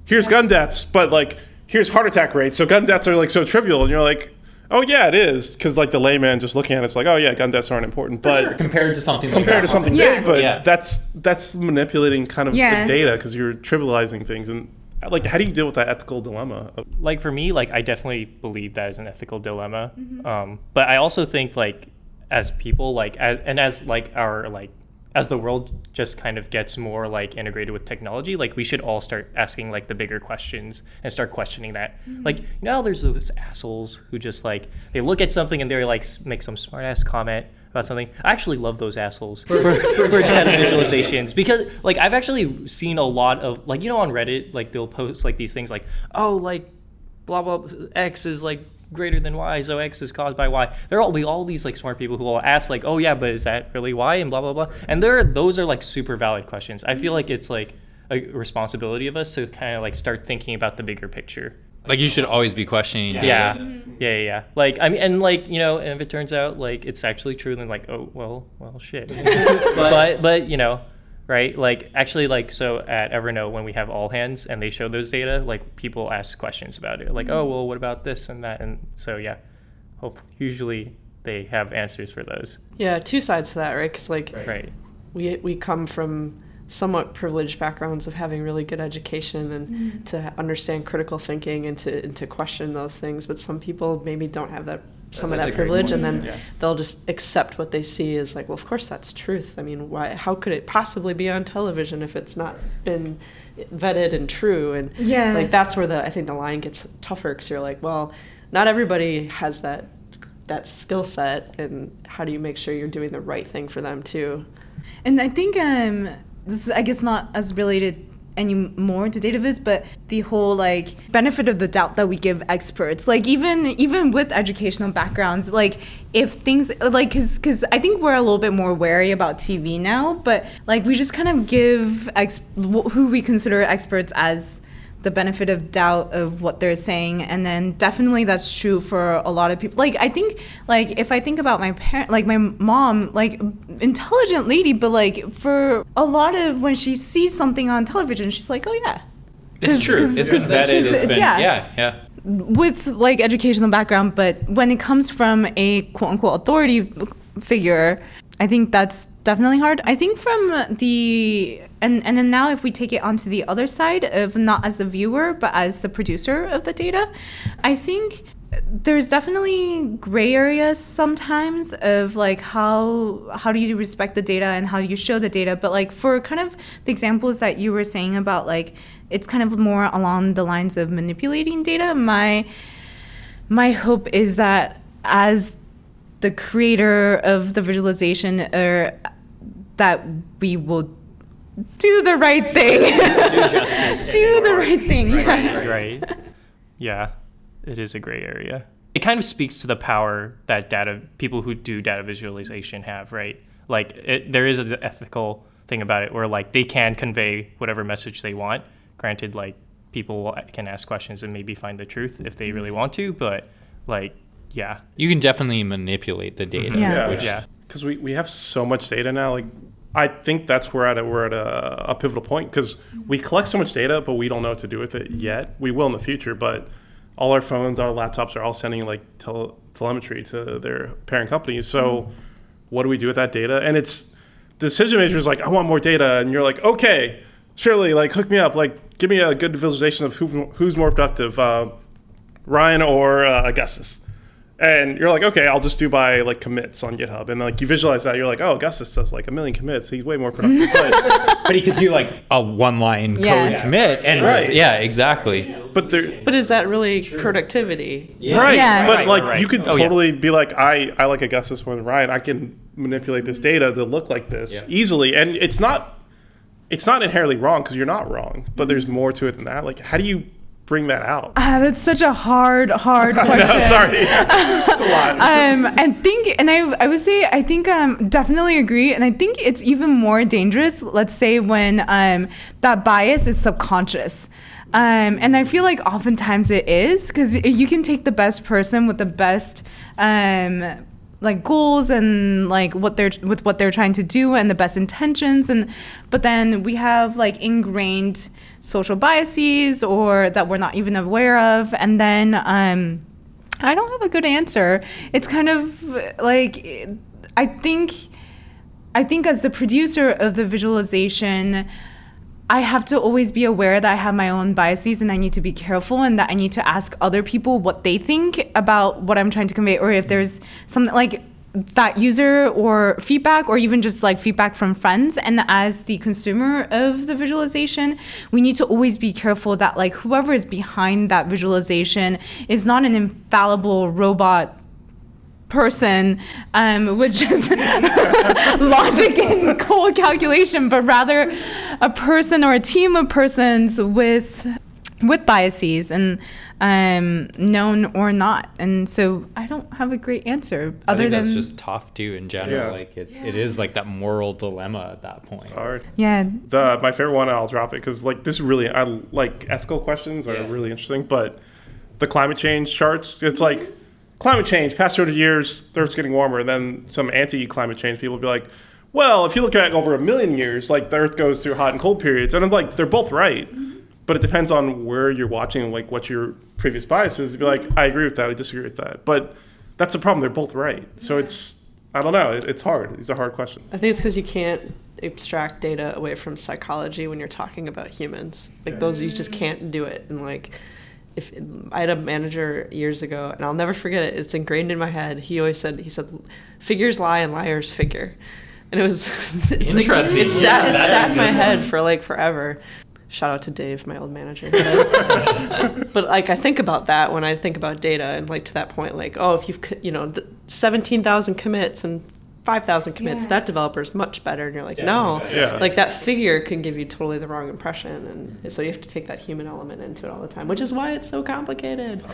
Speaker 5: here's gun deaths, but like here's heart attack rates. So gun deaths are like so trivial, and you're like, oh yeah, it is, because like the layman just looking at it's like, oh yeah, gun deaths aren't important, but
Speaker 1: compared to something
Speaker 5: compared to something
Speaker 2: Yeah.
Speaker 5: big, but
Speaker 1: Yeah.
Speaker 5: that's that's manipulating kind of
Speaker 2: Yeah.
Speaker 5: the data because you're trivializing things, and like how do you deal with that ethical dilemma?
Speaker 3: Like for me, like I definitely believe that is an ethical dilemma. Um, but I also think like as people, like as, and as like our like as the world just kind of gets more like integrated with technology, like we should all start asking like the bigger questions and start questioning that. Mm-hmm. Like you know, how there's those assholes who just like they look at something and they're like make some smart ass comment about something. I actually love those assholes for, for, for visualizations because like I've actually seen a lot of like you know on Reddit like they'll post like these things like oh like blah blah x is like greater than y so x is caused by y. There will be all these like smart people who will ask like oh yeah but is that really y? and blah blah blah. And there those are like super valid questions. I feel like it's like a responsibility of us to kind of like start thinking about the bigger picture.
Speaker 1: Like you should always be questioning data.
Speaker 3: yeah. yeah yeah yeah. Like i mean and like you know and if it turns out like it's actually true then like oh well well shit. But but you know right? Like actually like so at evernote when we have all hands and they show those data like people ask questions about it. Like oh mm-hmm. well what about this and that? And so yeah hope usually they have answers for those.
Speaker 4: Yeah, two sides to that, right? Because like
Speaker 3: right.
Speaker 4: We we come from somewhat privileged backgrounds of having really good education and mm-hmm. to understand critical thinking and to and to question those things. But some people maybe don't have that some
Speaker 5: That's
Speaker 4: of that privilege, and then
Speaker 5: Yeah.
Speaker 4: they'll just accept what they see as like, well, of course that's truth. I mean, why? How could it possibly be on television if it's not been vetted and true? And
Speaker 2: Yeah.
Speaker 4: like that's where the I think the line gets tougher because you're like, well, not everybody has that that skill set, and how do you make sure you're doing the right thing for them too?
Speaker 2: And I think um, this is, I guess, not as related anymore to data viz, but the whole like benefit of the doubt that we give experts, like even even with educational backgrounds, like if things like because because I think we're a little bit more wary about TV now, but like we just kind of give ex- who we consider experts as the benefit of doubt of what they're saying and then definitely that's true for a lot of people like i think like if i think about my parent like my mom like intelligent lady but like for a lot of when she sees something on television she's like oh yeah
Speaker 1: It's true.
Speaker 2: 'cause-
Speaker 1: It's been
Speaker 2: 'cause
Speaker 1: vetted.
Speaker 2: she's-
Speaker 1: It's
Speaker 2: it's-
Speaker 1: been
Speaker 2: yeah.
Speaker 1: yeah, yeah.
Speaker 2: with like educational background, but when it comes from a quote unquote authority figure, I think that's definitely hard. I think from the and and then now if we take it onto the other side of not as the viewer but as the producer of the data, I think there's definitely gray areas sometimes of like how how do you respect the data and how do you show the data? But like for kind of the examples that you were saying about like it's kind of more along the lines of manipulating data my my hope is that as the creator of the visualization or that we will do the right thing do the right thing yeah.
Speaker 3: right. Yeah, it is a gray area. It kind of speaks to the power that data people who do data visualization have, right? Like it, there is an ethical thing about it where like they can convey whatever message they want. Granted, like people can ask questions and maybe find the truth if they really mm-hmm. want to, but like yeah,
Speaker 1: You can definitely manipulate the data. Mm-hmm.
Speaker 2: Yeah.
Speaker 1: Which,
Speaker 3: yeah.
Speaker 5: because we, we have so much data now like i think that's where at a, we're at a, a pivotal point because we collect so much data but we don't know what to do with it yet. We will in the future but all our phones our laptops are all sending like tele- telemetry to their parent companies. So what do we do with that data? And it's decision makers like i want more data. And you're like okay surely like hook me up. Like give me a good visualization of who, who's more productive uh, ryan or uh, augustus and you're like, okay, I'll just do by like commits on GitHub, and like you visualize that, you're like, oh, Augustus does like a million commits. He's way more productive. But,
Speaker 1: but he could do like a one line
Speaker 2: Yeah.
Speaker 1: code commit. And
Speaker 5: Right.
Speaker 1: yeah, exactly.
Speaker 5: but there,
Speaker 4: But is that really productivity?
Speaker 5: right?
Speaker 2: Yeah.
Speaker 5: But like
Speaker 3: right.
Speaker 5: you could
Speaker 3: Oh, yeah.
Speaker 5: totally be like, I I like Augustus more than Ryan. I can manipulate this data to look like this easily, and it's not it's not inherently wrong because you're not wrong. But mm-hmm. there's more to it than that. Like, how do you bring that out?
Speaker 2: Ah, that's such a hard hard question
Speaker 5: no, sorry, it's a lot.
Speaker 2: um, I think, and I, I would say, I think, um, definitely agree, and I think it's even more dangerous. Let's say when um, that bias is subconscious. Um, and I feel like oftentimes it is because you can take the best person with the best um, like goals and like what they're with what they're trying to do and the best intentions and but then we have like ingrained social biases or that we're not even aware of and then um, I don't have a good answer. It's kind of like I think I think as the producer of the visualization I have to always be aware that I have my own biases and I need to be careful and that I need to ask other people what they think about what I'm trying to convey or if there's something like that user or feedback or even just like feedback from friends. And as the consumer of the visualization we need to always be careful that like whoever is behind that visualization is not an infallible robot person um, with just logic and cold calculation, but rather a person or a team of persons with with biases and um, known or not. And so I don't have a great answer
Speaker 1: I
Speaker 2: other
Speaker 1: think
Speaker 2: than
Speaker 1: that's just tough too in general.
Speaker 5: Yeah.
Speaker 1: Like it, it is like that moral dilemma at that point.
Speaker 5: It's hard.
Speaker 2: yeah.
Speaker 5: The my favorite one, I'll drop it because like this really, I like ethical questions are
Speaker 1: Yeah.
Speaker 5: really interesting. But the climate change charts, it's like climate change. Past hundred years, the Earth's getting warmer. Then some anti-climate change people will be like, well, if you look at over a million years, like the Earth goes through hot and cold periods, and I'm like, they're both right. Mm-hmm. But it depends on where you're watching, like what your previous bias is. You'd be like, I agree with that, I disagree with that. But that's the problem; they're both right. So it's, I don't know, it's hard. These are hard questions.
Speaker 4: I think it's because you can't abstract data away from psychology when you're talking about humans. Like those, you just can't do it. And like, if I had a manager years ago, and I'll never forget it. It's ingrained in my head. He always said, he said, "Figures lie and liars figure," and it was it's like
Speaker 1: Interesting.
Speaker 4: it sat it sat in my
Speaker 1: good
Speaker 4: head for like forever. Shout out to Dave, my old manager. but like I think about that when I think about data, and like to that point, like oh, if you've you know seventeen thousand commits and five thousand commits,
Speaker 2: Yeah.
Speaker 4: that developer is much better. And you're like, no,
Speaker 5: Yeah.
Speaker 4: like that figure can give you totally the wrong impression, and so you have to take that human element into it all the time, which is why it's so complicated.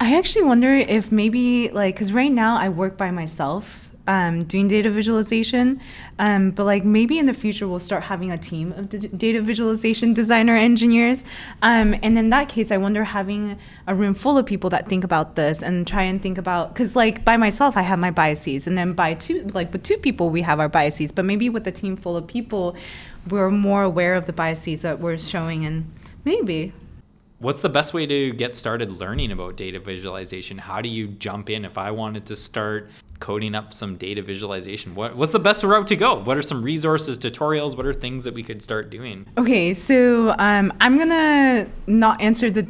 Speaker 2: I actually wonder if maybe like because right now I work by myself um, doing data visualization. Um, but like maybe in the future we'll start having a team of d- data visualization designer engineers. Um, and in that case, I wonder having a room full of people that think about this and try and think about because like by myself I have my biases, and then by two like with two people we have our biases. But maybe with a team full of people, we're more aware of the biases that we're showing, and maybe
Speaker 1: What's the best way to get started learning about data visualization? How do you jump in if I wanted to start coding up some data visualization? What, what's the best route to go? What are some resources, tutorials? What are things that we could start doing?
Speaker 2: Okay, so um, I'm gonna not answer the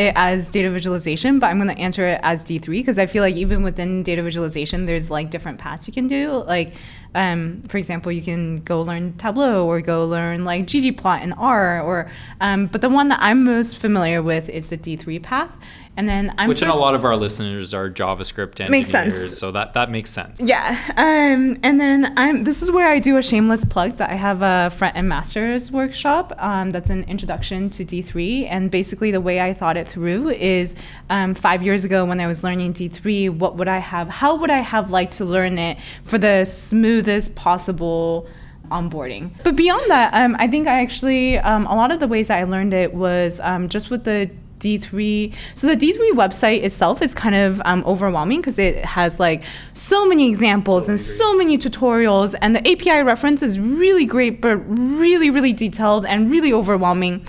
Speaker 2: it as data visualization, but I'm gonna answer it as D3 because I feel like even within data visualization, there's like different paths you can do. Like, um, for example, you can go learn Tableau or go learn like ggplot in R, or um, but the one that I'm most familiar with is the D3 path. And then I'm
Speaker 1: Which in a lot of our listeners are JavaScript engineers,
Speaker 2: Makes sense.
Speaker 1: so that that makes sense.
Speaker 2: Yeah. Um, and then I'm this is where I do a shameless plug that I have a front end masters workshop um, that's an introduction to D3. And basically the way I thought it through is um, five years ago when I was learning D3, what would I have how would I have liked to learn it for the smoothest possible onboarding. But beyond that, um, I think I actually um, a lot of the ways that I learned it was um, just with the D3. So the D3 website itself is kind of um, overwhelming because it has like so many examples and so many tutorials, and the API reference is really great, but really, really detailed and really overwhelming.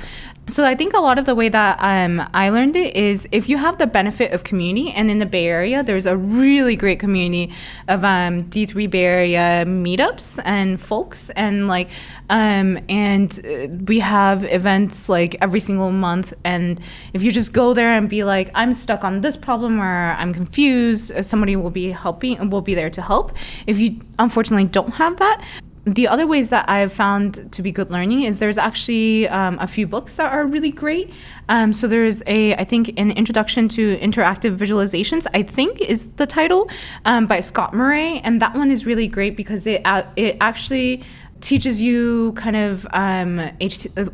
Speaker 2: So I think a lot of the way that um, I learned it is if you have the benefit of community, and in the Bay Area, there's a really great community of um, D3 Bay Area meetups and folks, and like, um, and uh, we have events like every single month. And if you just go there and be like, I'm stuck on this problem or I'm confused, somebody will be helping, will be there to help. If you unfortunately don't have that, the other ways that I've found to be good learning is there's actually um, a few books that are really great. Um, so there's a, I think, an introduction to interactive visualizations. I think is the title um, by Scott Murray, and that one is really great because it uh, it actually teaches you kind of um,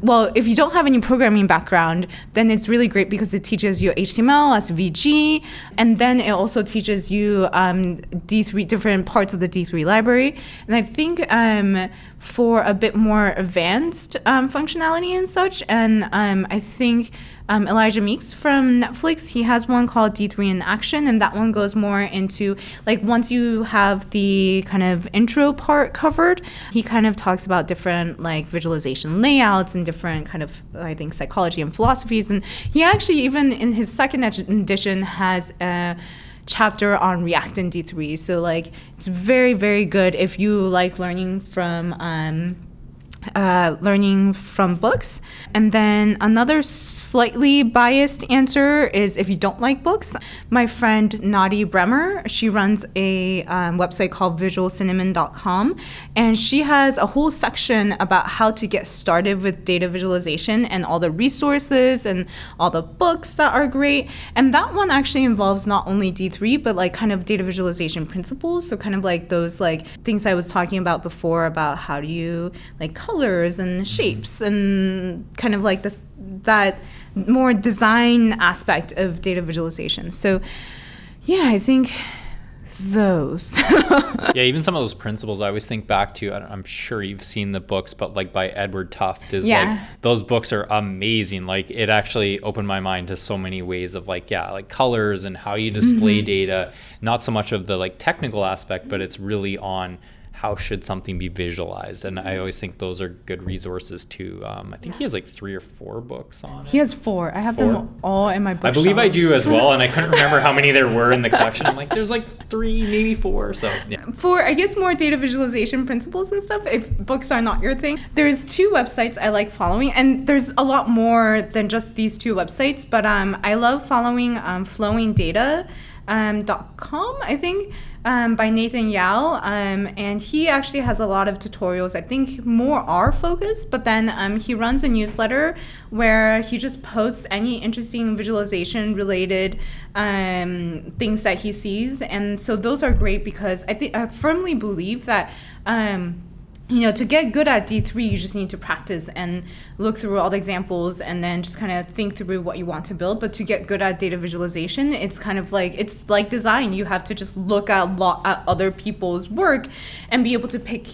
Speaker 2: well if you don't have any programming background then it's really great because it teaches you html svg and then it also teaches you um, d3 different parts of the d3 library. And i think um, for a bit more advanced um, functionality and such and um, i think um, Elijah Meeks from Netflix. He has one called D3 in Action, and that one goes more into like once you have the kind of intro part covered, he kind of talks about different like visualization layouts and different kind of I think psychology and philosophies. And he actually even in his second edition has a chapter on React and D3. So like it's very very good if you like learning from. Um, uh, learning from books. And then another slightly biased answer is if you don't like books, my friend Nadieh Bremer, she runs a um, website called visualcinnamon.com, and she has a whole section about how to get started with data visualization and all the resources and all the books that are great. And that one actually involves not only D3, but like kind of data visualization principles. So kind of like those like things I was talking about before about how do you like colors and shapes and kind of like this that more design aspect of data visualization. So yeah, I think those.
Speaker 1: yeah, even some of those principles I always think back to. I'm sure you've seen the books, but like by Edward Tufte is
Speaker 2: Yeah.
Speaker 1: like those books are amazing. Like it actually opened my mind to so many ways of like yeah, like colors and how you display mm-hmm. data. Not so much of the like technical aspect, but it's really on how should something be visualized. And I always think those are good resources too. Um, I think he has like three or four books on it.
Speaker 2: he has four. I have
Speaker 1: Four?
Speaker 2: them all in my book.
Speaker 1: I believe I do as well, and I couldn't remember how many there were in the collection. I'm like, there's like three, maybe four. So yeah.
Speaker 2: for I guess more data visualization principles and stuff, if books are not your thing, there's two websites I like following, and there's a lot more than just these two websites. But um, I love following um, flowingdata. Um, .com, I think, um, by Nathan Yau, um, and he actually has a lot of tutorials. I think more are focused, but then um, he runs a newsletter where he just posts any interesting visualization related um, things that he sees, and so those are great because I think I firmly believe that. You know, to get good at D3, you just need to practice and look through all the examples and then just kind of think through what you want to build. But to get good at data visualization, it's kind of like it's like design. You have to just look at lot at other people's work and be able to pick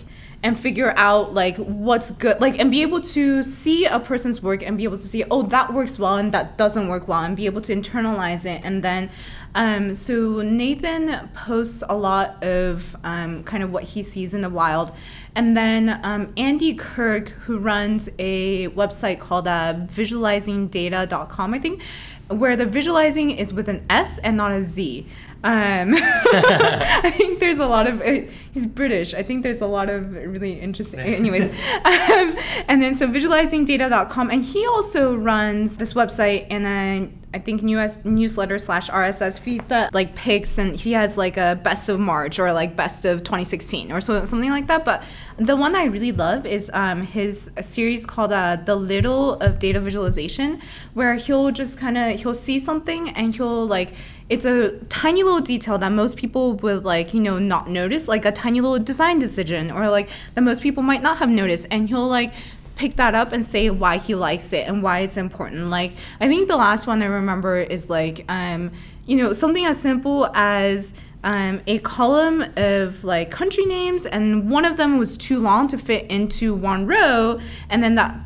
Speaker 2: and figure out like what's good like and be able to see a person's work and be able to see oh that works well and that doesn't work well and be able to internalize it and then um, so Nathan posts a lot of um, kind of what he sees in the wild. And then um, Andy Kirk, who runs a website called uh, visualizingdata.com, I think, where the visualizing is with an S and not a Z. Um, I think there's a lot of uh, he's British. I think there's a lot of really interesting. Anyways, um, and then so visualizingdata.com, and he also runs this website and then I think news newsletter slash RSS feed that like picks and he has like a best of March or like best of 2016 or so something like that. But the one I really love is um, his series called uh, The Little of Data Visualization, where he'll just kind of he'll see something and he'll like it's a tiny little detail that most people would like you know not notice like a tiny little design decision or like that most people might not have noticed and he'll like pick that up and say why he likes it and why it's important. Like I think the last one I remember is like um, you know something as simple as um, a column of like country names, and one of them was too long to fit into one row, and then that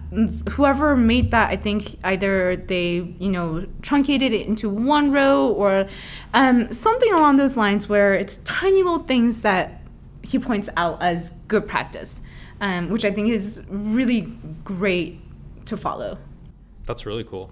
Speaker 2: whoever made that, I think either they you know truncated it into one row or um, something along those lines, where it's tiny little things that he points out as good practice um, which I think is really great to follow.
Speaker 1: That's really cool.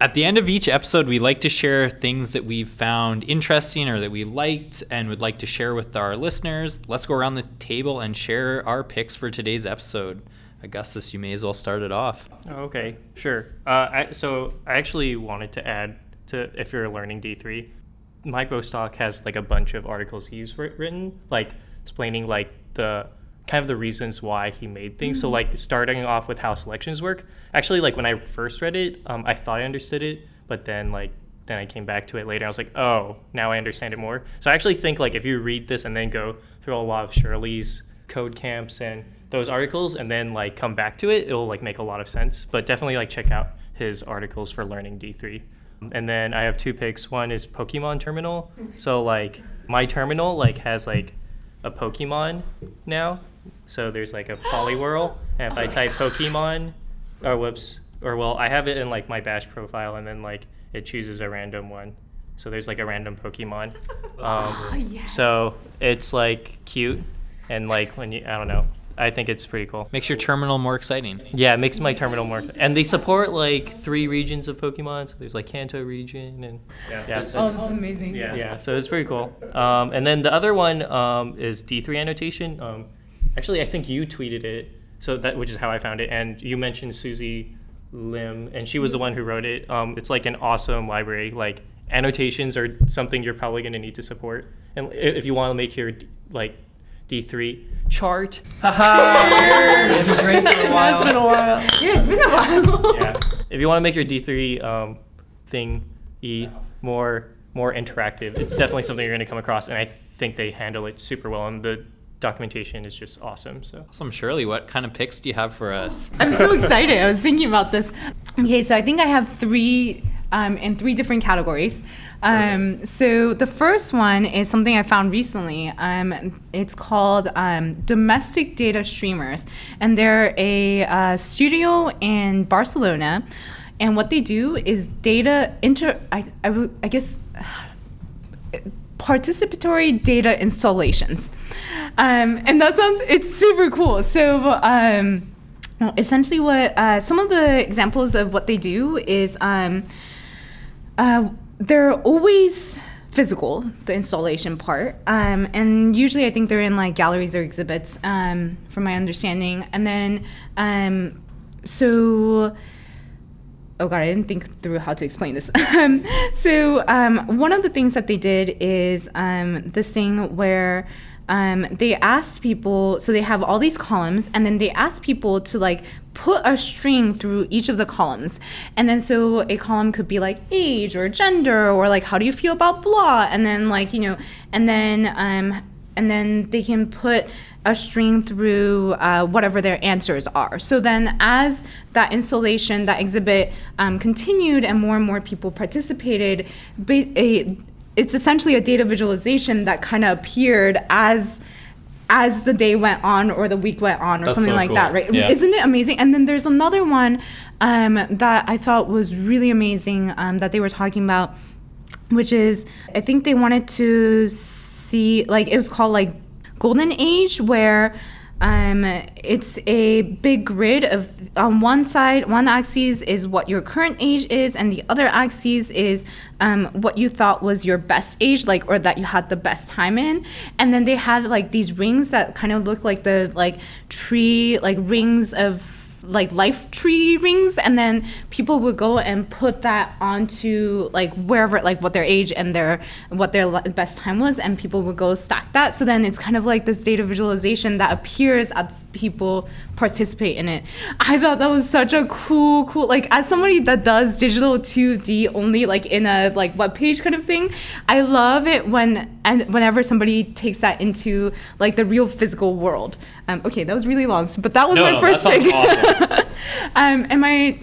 Speaker 1: At the end of each episode, we like to share things that we've found interesting or that we liked and would like to share with our listeners. Let's go around the table and share our picks for today's episode. Augustus, you may as well start it off.
Speaker 3: Oh, okay, sure. Uh, I, so I actually wanted to add to if you're learning D3, Mike Bostock has like a bunch of articles he's written, like explaining like the kind of the reasons why he made things. Mm-hmm. So like starting off with how selections work. Actually, like when I first read it, um, I thought I understood it, but then like then I came back to it later. I was like, oh, now I understand it more. So I actually think like if you read this and then go through a lot of Shirley's code camps and those articles and then like come back to it, it'll like make a lot of sense. But definitely like check out his articles for learning D3. And then I have two picks. One is Pokemon Terminal. So like my terminal like has like a Pokemon now so there's like a Poliwhirl, and if I type Pokemon, or whoops, or well, I have it in like my Bash profile, and then like it chooses a random one. So there's like a random Pokemon. Um, oh, yes. So it's like cute, and like when you, I don't know, I think it's pretty cool.
Speaker 1: Makes your terminal more exciting.
Speaker 3: Yeah, it makes my terminal more exciting. And they support like three regions of Pokemon. So there's like Kanto region and
Speaker 2: yeah, yeah oh, that's amazing.
Speaker 3: Yeah, yeah. So it's pretty cool. Um, and then the other one um, is D3 annotation. Um, Actually, I think you tweeted it, so that which is how I found it, and you mentioned Susie Lu, and she was the one who wrote it. Um, it's like an awesome library. Like annotations are something you're probably going to need to support, and if you want to make your like D3 chart.
Speaker 4: Haha! it's been a while. It's been a while.
Speaker 2: Yeah, it's been a while.
Speaker 3: yeah. If you want to make your D3 um, thing e more more interactive, it's definitely something you're going to come across, and I think they handle it super well. And the documentation is just awesome. So
Speaker 1: awesome, Shirley. What kind of picks do you have for us?
Speaker 2: I'm so excited. I was thinking about this. Okay, so I think I have three um, in three different categories. Um, so the first one is something I found recently. Um, it's called um, Domestic Data Streamers, and they're a uh, studio in Barcelona. And what they do is data inter. I, I, I guess participatory data installations. Um, and that sounds, it's super cool. So, um, essentially, what uh, some of the examples of what they do is um, uh, they're always physical, the installation part. Um, and usually, I think they're in like galleries or exhibits, um, from my understanding. And then, um, so oh god, I didn't think through how to explain this. Um, so um, one of the things that they did is um, this thing where um, they asked people. So they have all these columns, and then they ask people to like put a string through each of the columns, and then so a column could be like age or gender or like how do you feel about blah, and then like you know, and then um, and then they can put a string through uh, whatever their answers are. So then, as that installation, that exhibit um, continued, and more and more people participated, a, it's essentially a data visualization that kind of appeared as as the day went on or the week went on or
Speaker 1: That's
Speaker 2: something
Speaker 1: so
Speaker 2: like
Speaker 1: cool.
Speaker 2: that, right?
Speaker 1: Yeah.
Speaker 2: Isn't it amazing? And then there's another one um, that I thought was really amazing um, that they were talking about, which is I think they wanted to see like it was called like Golden Age, where um, it's a big grid of on one side, one axis is what your current age is, and the other axis is um, what you thought was your best age, like or that you had the best time in. And then they had like these rings that kind of looked like the like tree, like rings of like life tree rings and then people would go and put that onto like wherever like what their age and their what their best time was and people would go stack that. So then it's kind of like this data visualization that appears as people participate in it. I thought that was such a cool cool like as somebody that does digital 2d only like in a like web page kind of thing i love it when and whenever somebody takes that into like the real physical world um, okay that was really long but that was
Speaker 1: No,
Speaker 2: my
Speaker 1: no,
Speaker 2: first pick
Speaker 1: awesome.
Speaker 2: um, and my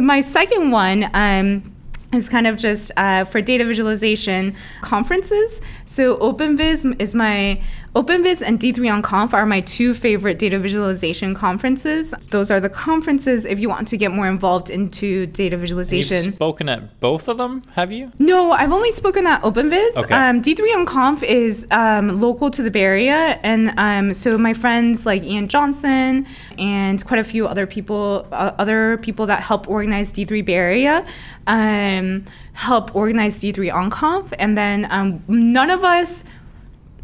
Speaker 2: my second one um, is kind of just uh, for data visualization conferences. So OpenVis is my OpenVis and D3 unconf are my two favorite data visualization conferences. Those are the conferences if you want to get more involved into data visualization.
Speaker 1: You've spoken at both of them, have you?
Speaker 2: No, I've only spoken at OpenVis.
Speaker 1: Okay.
Speaker 2: Um, D3 unconf is um, local to the Bay Area, and um, so my friends like Ian Johnson and quite a few other people, uh, other people that help organize D3 Bay Area, um, help organize D3 unconf, and then um, none of us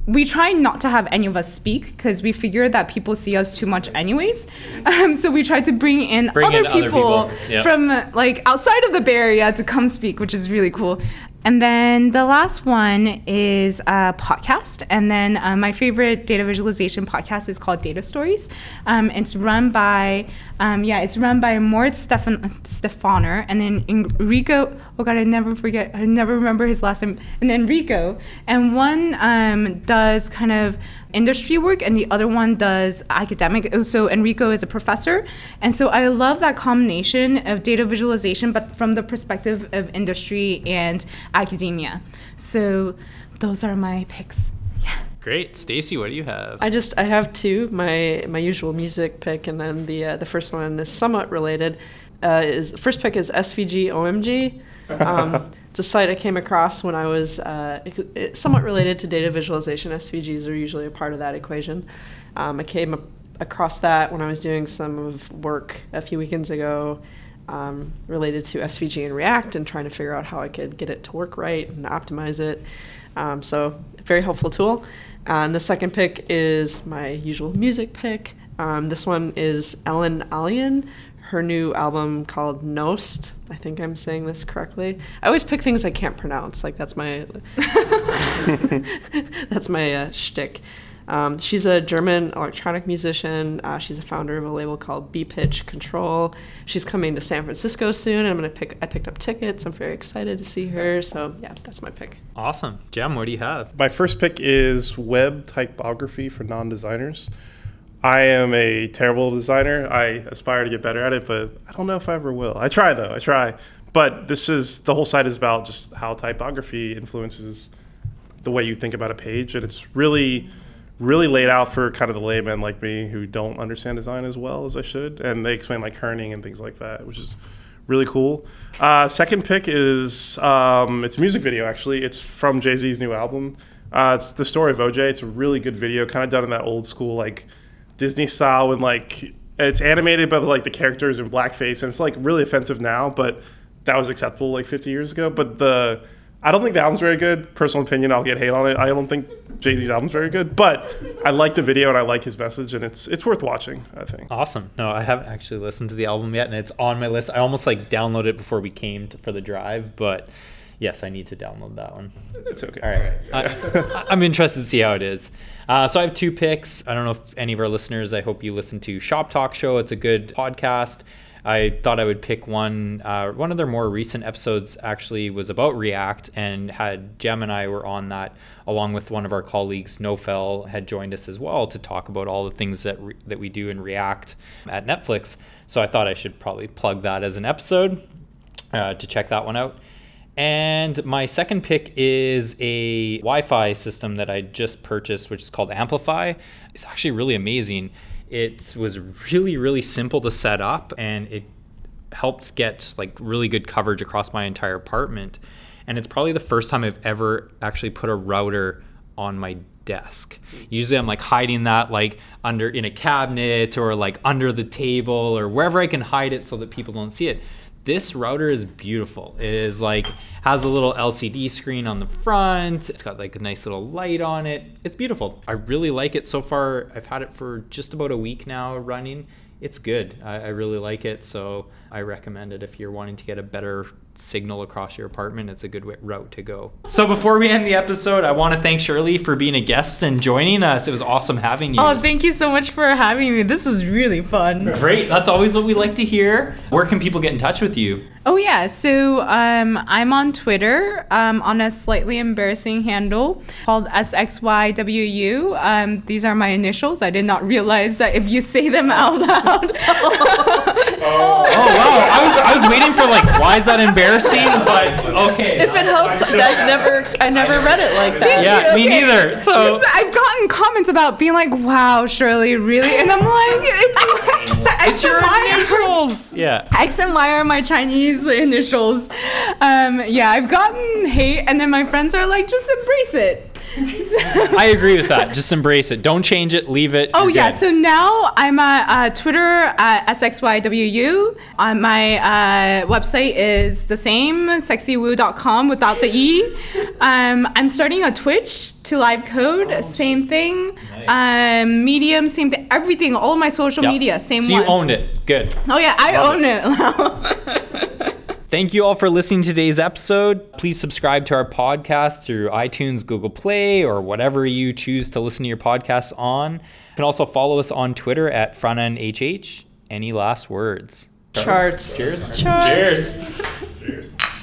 Speaker 2: we try not to have any of us speak because we figure that people see us too much anyways. Um, so we try to bring in
Speaker 1: Bring
Speaker 2: other
Speaker 1: in other
Speaker 2: people,
Speaker 1: people, yep.
Speaker 2: from like outside of the Bay Area to come speak, which is really cool. And then the last one is a podcast. And then uh, my favorite data visualization podcast is called Data Stories. Um, it's run by, um, yeah, it's run by Moritz Stefan- Stefaner and then Enrico. Oh God, I never forget, I never remember his last name. And then Enrico. And one um, does kind of industry work and the other one does academic. So Enrico is a professor. And so I love that combination of data visualization, but from the perspective of industry and academia. So those are my picks. Yeah.
Speaker 1: Great. Stacy, what do you have?
Speaker 4: I just I have two. My my usual music pick, and then the uh, the first one is somewhat related. Uh, is first pick is SVG OMG. Um, it's a site I came across when I was uh, somewhat related to data visualization. SVGs are usually a part of that equation. Um, I came across that when I was doing some of work a few weekends ago um, related to SVG and React and trying to figure out how I could get it to work right and optimize it. Um, so, very helpful tool. And the second pick is my usual music pick. Um, this one is Ellen Allien, her new album called Nost. I think I'm saying this correctly. I always pick things I can't pronounce. Like that's my that's my uh, shtick. Um, she's a German electronic musician. Uh, she's a founder of a label called BPitch Control. She's coming to San Francisco soon. I'm gonna pick. I picked up tickets. I'm very excited to see her. So yeah, that's my pick.
Speaker 1: Awesome. Jem, what do you have?
Speaker 5: My first pick is web typography for non-designers. I am a terrible designer. I aspire to get better at it, but I don't know if I ever will. I try though. I try. But this is the whole site is about just how typography influences the way you think about a page, and it's really, really laid out for kind of the layman like me who don't understand design as well as I should. And they explain like kerning and things like that, which is really cool. Uh, second pick is um, it's a music video actually. It's from Jay Z's new album. Uh, it's the story of OJ. It's a really good video, kind of done in that old school like Disney style, and like it's animated, but like the characters in blackface, and it's like really offensive now, but that was acceptable like 50 years ago. But the I don't think the album's very good. Personal opinion, I'll get hate on it. I don't think Jay Z's album's very good, but I like the video and I like his message, and it's it's worth watching. I think.
Speaker 1: Awesome. No, I haven't actually listened to the album yet, and it's on my list. I almost like downloaded it before we came to, for the drive, but yes, I need to download that one.
Speaker 5: It's okay.
Speaker 1: All right. I, I'm interested to see how it is. Uh, so I have two picks. I don't know if any of our listeners, I hope you listen to ShopTalk Show. It's a good podcast. I thought I would pick one. Uh, one of their more recent episodes actually was about React, and had Jem and I were on that along with one of our colleagues, Nofel, had joined us as well to talk about all the things that re- that we do in React at Netflix. So I thought I should probably plug that as an episode uh, to check that one out. And my second pick is a Wi Fi system that I just purchased, which is called Amplifi. It's actually really amazing. It was really, really simple to set up and it helped get like really good coverage across my entire apartment. And it's probably the first time I've ever actually put a router on my desk. Usually I'm like hiding that like under in a cabinet or like under the table or wherever I can hide it so that people don't see it this router is beautiful. It is like has a little LCD screen on the front. It's got like a nice little light on it. It's beautiful. I really like it so far. I've had it for just about a week now running. It's good. I, I really like it. So I recommend it if you're wanting to get a better signal across your apartment. It's a good route to go. So before we end the episode, I want to thank Shirley for being a guest and joining us. It was awesome having you.
Speaker 2: Oh, thank you so much for having me. This was really fun.
Speaker 1: Great. That's always what we like to hear. Where can people get in touch with you?
Speaker 2: Oh yeah, so um, I'm on Twitter um, on a slightly embarrassing handle called SXYWU. Um, these are my initials. I did not realize that if you say them out loud.
Speaker 1: oh wow! I was I was waiting for like why is that embarrassing? But okay.
Speaker 4: If it helps, I never I never read it like that.
Speaker 1: Yeah, me neither. So
Speaker 2: I've gotten comments about being like, "Wow, Shirley, really?" And I'm like, "It's like
Speaker 1: it's your initials." Yeah.
Speaker 2: X and Y are my Chinese initials. Um, yeah, I've gotten hate, and then my friends are like, "Just embrace it."
Speaker 1: I agree with that. Just embrace it. Don't change it. Leave it.
Speaker 2: Oh yeah.
Speaker 1: Good.
Speaker 2: So now I'm at uh, Twitter at sxywu. Uh, my uh, website is the same, sexywoo.com without the e. Um, I'm starting a Twitch to live code. Oh, same thing. Nice. Um, Medium, same thing. Everything. All my social yep. media, same
Speaker 1: so
Speaker 2: one.
Speaker 1: So you owned it. Good.
Speaker 2: Oh yeah, I Love own it.
Speaker 1: it. Thank you all for listening to today's episode. Please subscribe to our podcast through iTunes, Google Play, or whatever you choose to listen to your podcasts on. You can also follow us on Twitter at frontendhh. Any last words?
Speaker 4: Charts.
Speaker 1: Cheers.
Speaker 2: Charts.
Speaker 1: Cheers.